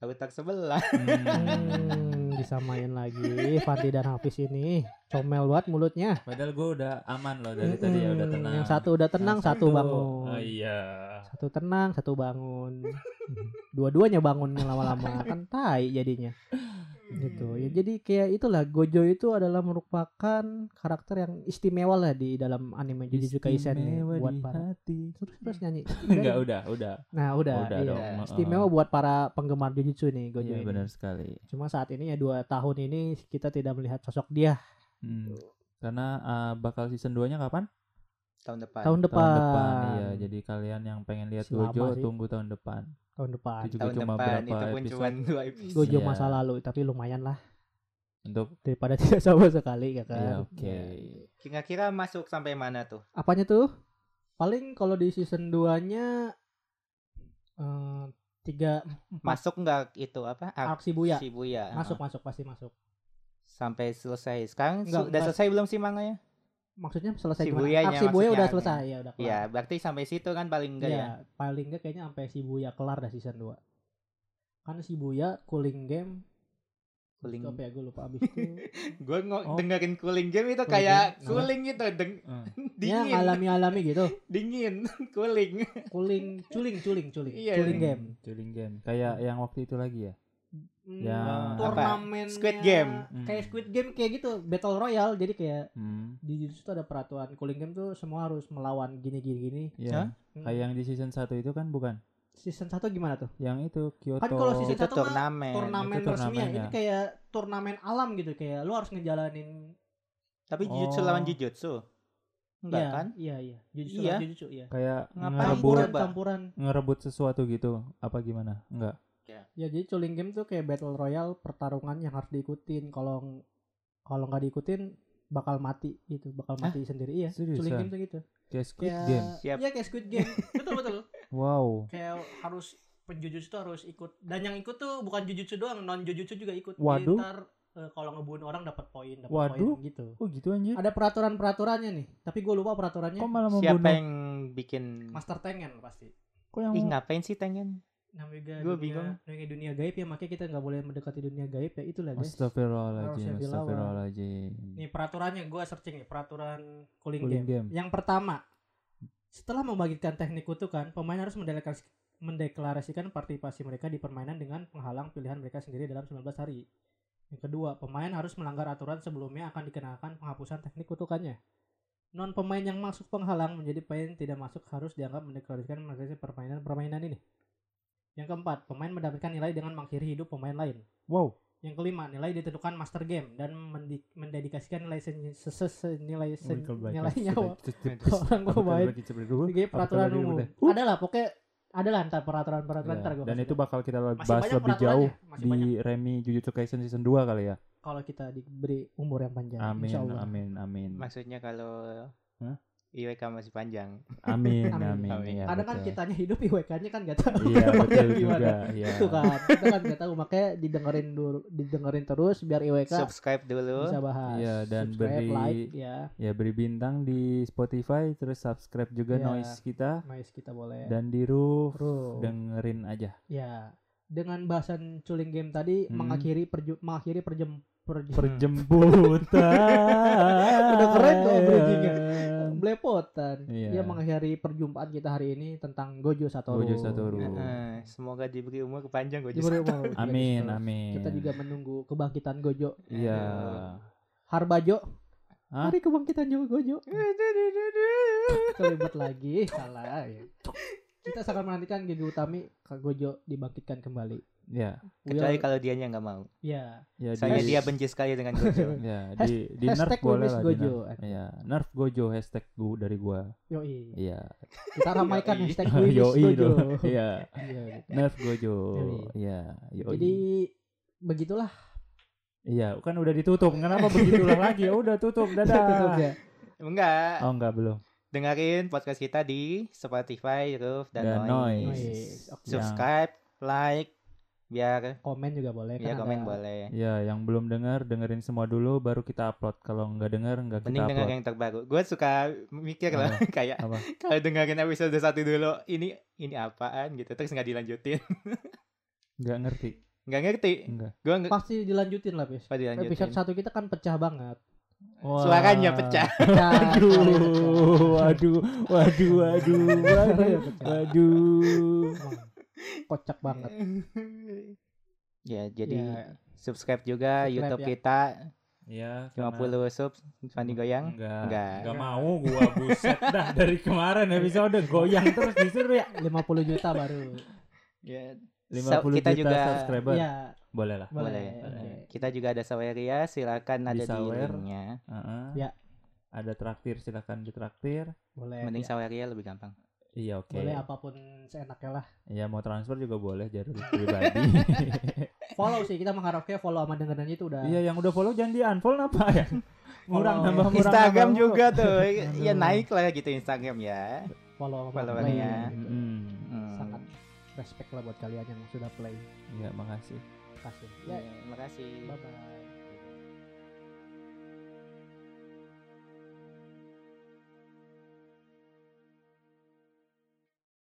autak sebelah. Hmm. Hmm, disamain lagi Fandi dan Hafiz ini comel banget mulutnya Padahal gue udah aman loh dari tadi ya udah tenang. yang satu udah tenang Yang satu bangun Oh iya. satu tenang satu bangun dua-duanya bangun lama-lama kan tai jadinya gitu ya jadi kayak itulah Gojo itu adalah merupakan karakter yang istimewa lah di dalam anime Jujutsu Kaisen Istimewa buat di para hati. terus terus nyanyi Enggak udah udah. nah udah, Udah iya. dong, istimewa buat para penggemar Jujutsu nih Gojo Iya ini benar sekali. cuma saat ini ya dua tahun ini kita tidak melihat sosok dia Hmm. Karena eh, bakal season 2-nya kapan? Tahun depan. tahun depan Tahun depan. Iya, jadi kalian yang pengen lihat Masih lama Gojo sih. tunggu tahun depan. tahun depan Itu juga tahun cuma depan berapa itu pun episode cuma dua episode. Gojo Iya. masa lalu tapi lumayan lah untuk daripada tidak sama sekali ya kan Iya, oke. Kira-kira masuk sampai mana tuh? apanya tuh paling kalau di season 2 nya eh, tiga Masuk nggak itu apa? arc Shibuya Shibuya. masuk Heeh. masuk pasti masuk sampai selesai. Sekarang Nggak, su- udah nggak. selesai belum sih manganya? Maksudnya selesai gimana? Arc Shibuya udah selesai ya udah kelar Iya, berarti sampai situ kan paling enggak Iya, ya? paling enggak kayaknya sampai Shibuya kelar dah season 2 kan Shibuya cooling game Cooling. apa ya gue lupa abis itu Gue Oh. dengerin cooling game itu Cooling kayak game? cooling gitu, deng Hmm. ya dingin, alami-alami gitu dingin, cooling. cooling culing culing culing Iya, culing iya. game Cooling game. Kayak yang waktu itu lagi ya. Hmm, Ya. turnamen Squid Game. kayak Squid Game kayak gitu battle royale jadi kayak Hmm. di Jujutsu tuh ada peraturan cooling game tuh semua harus melawan gini gini gini Iya. Hah? Kayak yang di season 1 itu kan bukan? season 1 gimana tuh Yang itu Kyoto. Kan kalau season itu satu mah turnamen. turnamen itu resmi ya turnamen ini ya. kayak turnamen alam gitu kayak lu harus ngejalanin Tapi Jujutsu Oh. lawan Jujutsu. Enggak iya, kan? iya iya Jujutsu Iya. lawan Jujutsu iya Kayak Ngapain ngerebut campuran campuran ngerebut sesuatu gitu. Apa gimana? Enggak. Ya. Jadi cooling game tuh kayak battle royale pertarungan yang harus diikutin. Kalau kalau nggak diikutin bakal mati gitu bakal Hah? mati sendiri. Iya Seriusan? cooling game tuh gitu. Kayak Squid kayak Game. Iya kayak Squid Game. Betul betul. Wow. kayak harus penjujutsu tuh harus ikut. Dan yang ikut tuh bukan jujutsu doang non jujutsu juga ikut. Waduh. ntar eh, kalau ngebunuh orang dapat poin dapat poin gitu. Oh gitu anjir. ada peraturan peraturannya nih. Tapi gue lupa peraturannya. Kok malah Siapa yang bikin master tengen pasti. Kok yang Ih, ngapain sih Tengen? Namanya dunia, bingung. namanya dunia gaib ya makanya kita nggak boleh mendekati dunia gaib ya itulah guys Astagfirullahaladzim, astagfirullahaladzim. Nih peraturannya gue searching nih peraturan cooling, Cooling game. game. Yang pertama, setelah membagikan teknik kutukan, pemain harus mendeklarasi- mendeklarasikan partisipasi mereka di permainan dengan penghalang pilihan mereka sendiri dalam 19 hari. Yang kedua, pemain harus melanggar aturan sebelumnya akan dikenakan penghapusan teknik kutukannya. Non pemain yang masuk penghalang menjadi pemain tidak masuk harus dianggap mendeklarasikan mengatasi permainan-permainan ini. Yang keempat, pemain mendapatkan nilai dengan mengakhiri hidup pemain lain. Wow. Yang kelima, nilai ditentukan master game dan mendedikasikan nilai sen- se- se- se- nilai sen- nilai nyawa orang pemain sebagai peraturan umum. Adalah pokoknya adalah ntar peraturan-peraturan ntar gua Dan itu bakal kita bahas lebih jauh masih di banyak. Remi Jujutsu Kaisen season 2 kali ya. kalau kita diberi umur yang panjang. Amin, amin, amin. Maksudnya kalau Hah? IWK masih panjang. Amin, Amin. amin. Amin. iya, Kadang kan betul. kitanya hidup IWK-nya kan gak tahu. Iya, betul gimana. juga. Iya. Itu kan. Kita kan gak tahu makanya didengerin dulu didengerin terus biar IWK Subscribe dulu. bisa bahas. Iya, dan Subscribe, beri- like ya. Ya beri bintang di Spotify, terus subscribe juga Iya. noise kita Nice kita boleh. dan di roof Bro. dengerin aja. Ya, dengan bahasan culing game tadi Hmm. mengakhiri perju mengakhiri perjem Perjemputan. Udah keren tuh bridgingnya. belepotan. Iya. Dia mengakhiri perjumpaan kita hari ini tentang Gojo Satoru. Gojo Satoru. Heeh, semoga diberi umur panjang gue Diberi umur. Amin, Terus. amin. Kita juga menunggu kebangkitan Gojo. Iya. Harbajo. Hah? Hari kebangkitan juga Gojo. Kelibet lagi. Salah ya. Kita sangat menantikan Gigi Utami Kak Gojo dibangkitkan kembali. Ya, Kecuali Will- kalau dianya nggak mau. ya. ya Soalnya di, dia benci sekali dengan Gojo. ya Has- di di nerf hashtag boleh lah Gojo. nerf. Iya, nerf Gojo hashtag gua dari gua. Yoi. Iya. Kita ramaikan hashtag Lumis Yoi Gojo. dong. Iya. Iya, gitu. Nerf Gojo. Iya. Jadi begitulah Iya, kan udah ditutup. Kenapa begitulah lagi? Ya udah tutup. Dadah. tutup ya. Enggak. Oh, enggak belum. Dengerin podcast kita di Spotify, Roof, dan, Dan Noise. Noise. Noise. Oke. Subscribe, like, biar Komen juga boleh ya kan komen ada- boleh. Ya, yang belum dengar dengerin semua dulu baru kita upload. Kalau nggak dengar nggak kita Mending denger upload. yang terbaru. Gue suka mikir lah kayak Apa? kalau dengerin episode satu dulu, ini ini apaan gitu, terus nggak dilanjutin, Nggak ngerti. nggak ngerti. Enggak. Gue nggak Pasti dilanjutin lah, Pis. apa dilanjutin. Episode satu kita kan pecah banget. Suaranya pecah. Pecah. Aduh, waduh, waduh, waduh, waduh, waduh. Emang Kocak banget. ya, jadi Ya, subscribe juga Subscribe YouTube ya. kita Ya, 50 sub Fandi Goyang. Enggak, Enggak. enggak mau gua buset dah dari kemarin episode goyang terus disuruh ya. 50 juta baru. Ya, 50 kita juta juga subscriber. Iya, Boleh lah. boleh. boleh. Oke. Kita juga ada Saweria, silakan ada di Sawer. linknya. Heeh. Ya. Ada traktir silakan ditraktir. Boleh. Mending ya. Saweria lebih gampang. Iya oke. Boleh apa pun seenaknya lah. Iya mau transfer juga boleh jalur pribadi. Follow sih kita mengharapkan follow sama dengerin itu udah. Iya yang udah follow jangan di unfollow apa ya? Murang nambah murang Instagram nambah juga tuh. Ya naik lah gitu Instagram ya. follow sama Followernya. play. Mm. Hmm. Sangat respect lah buat kalian yang sudah play. Iya makasih. Kasih. Ya, Ya, makasih. bye bye.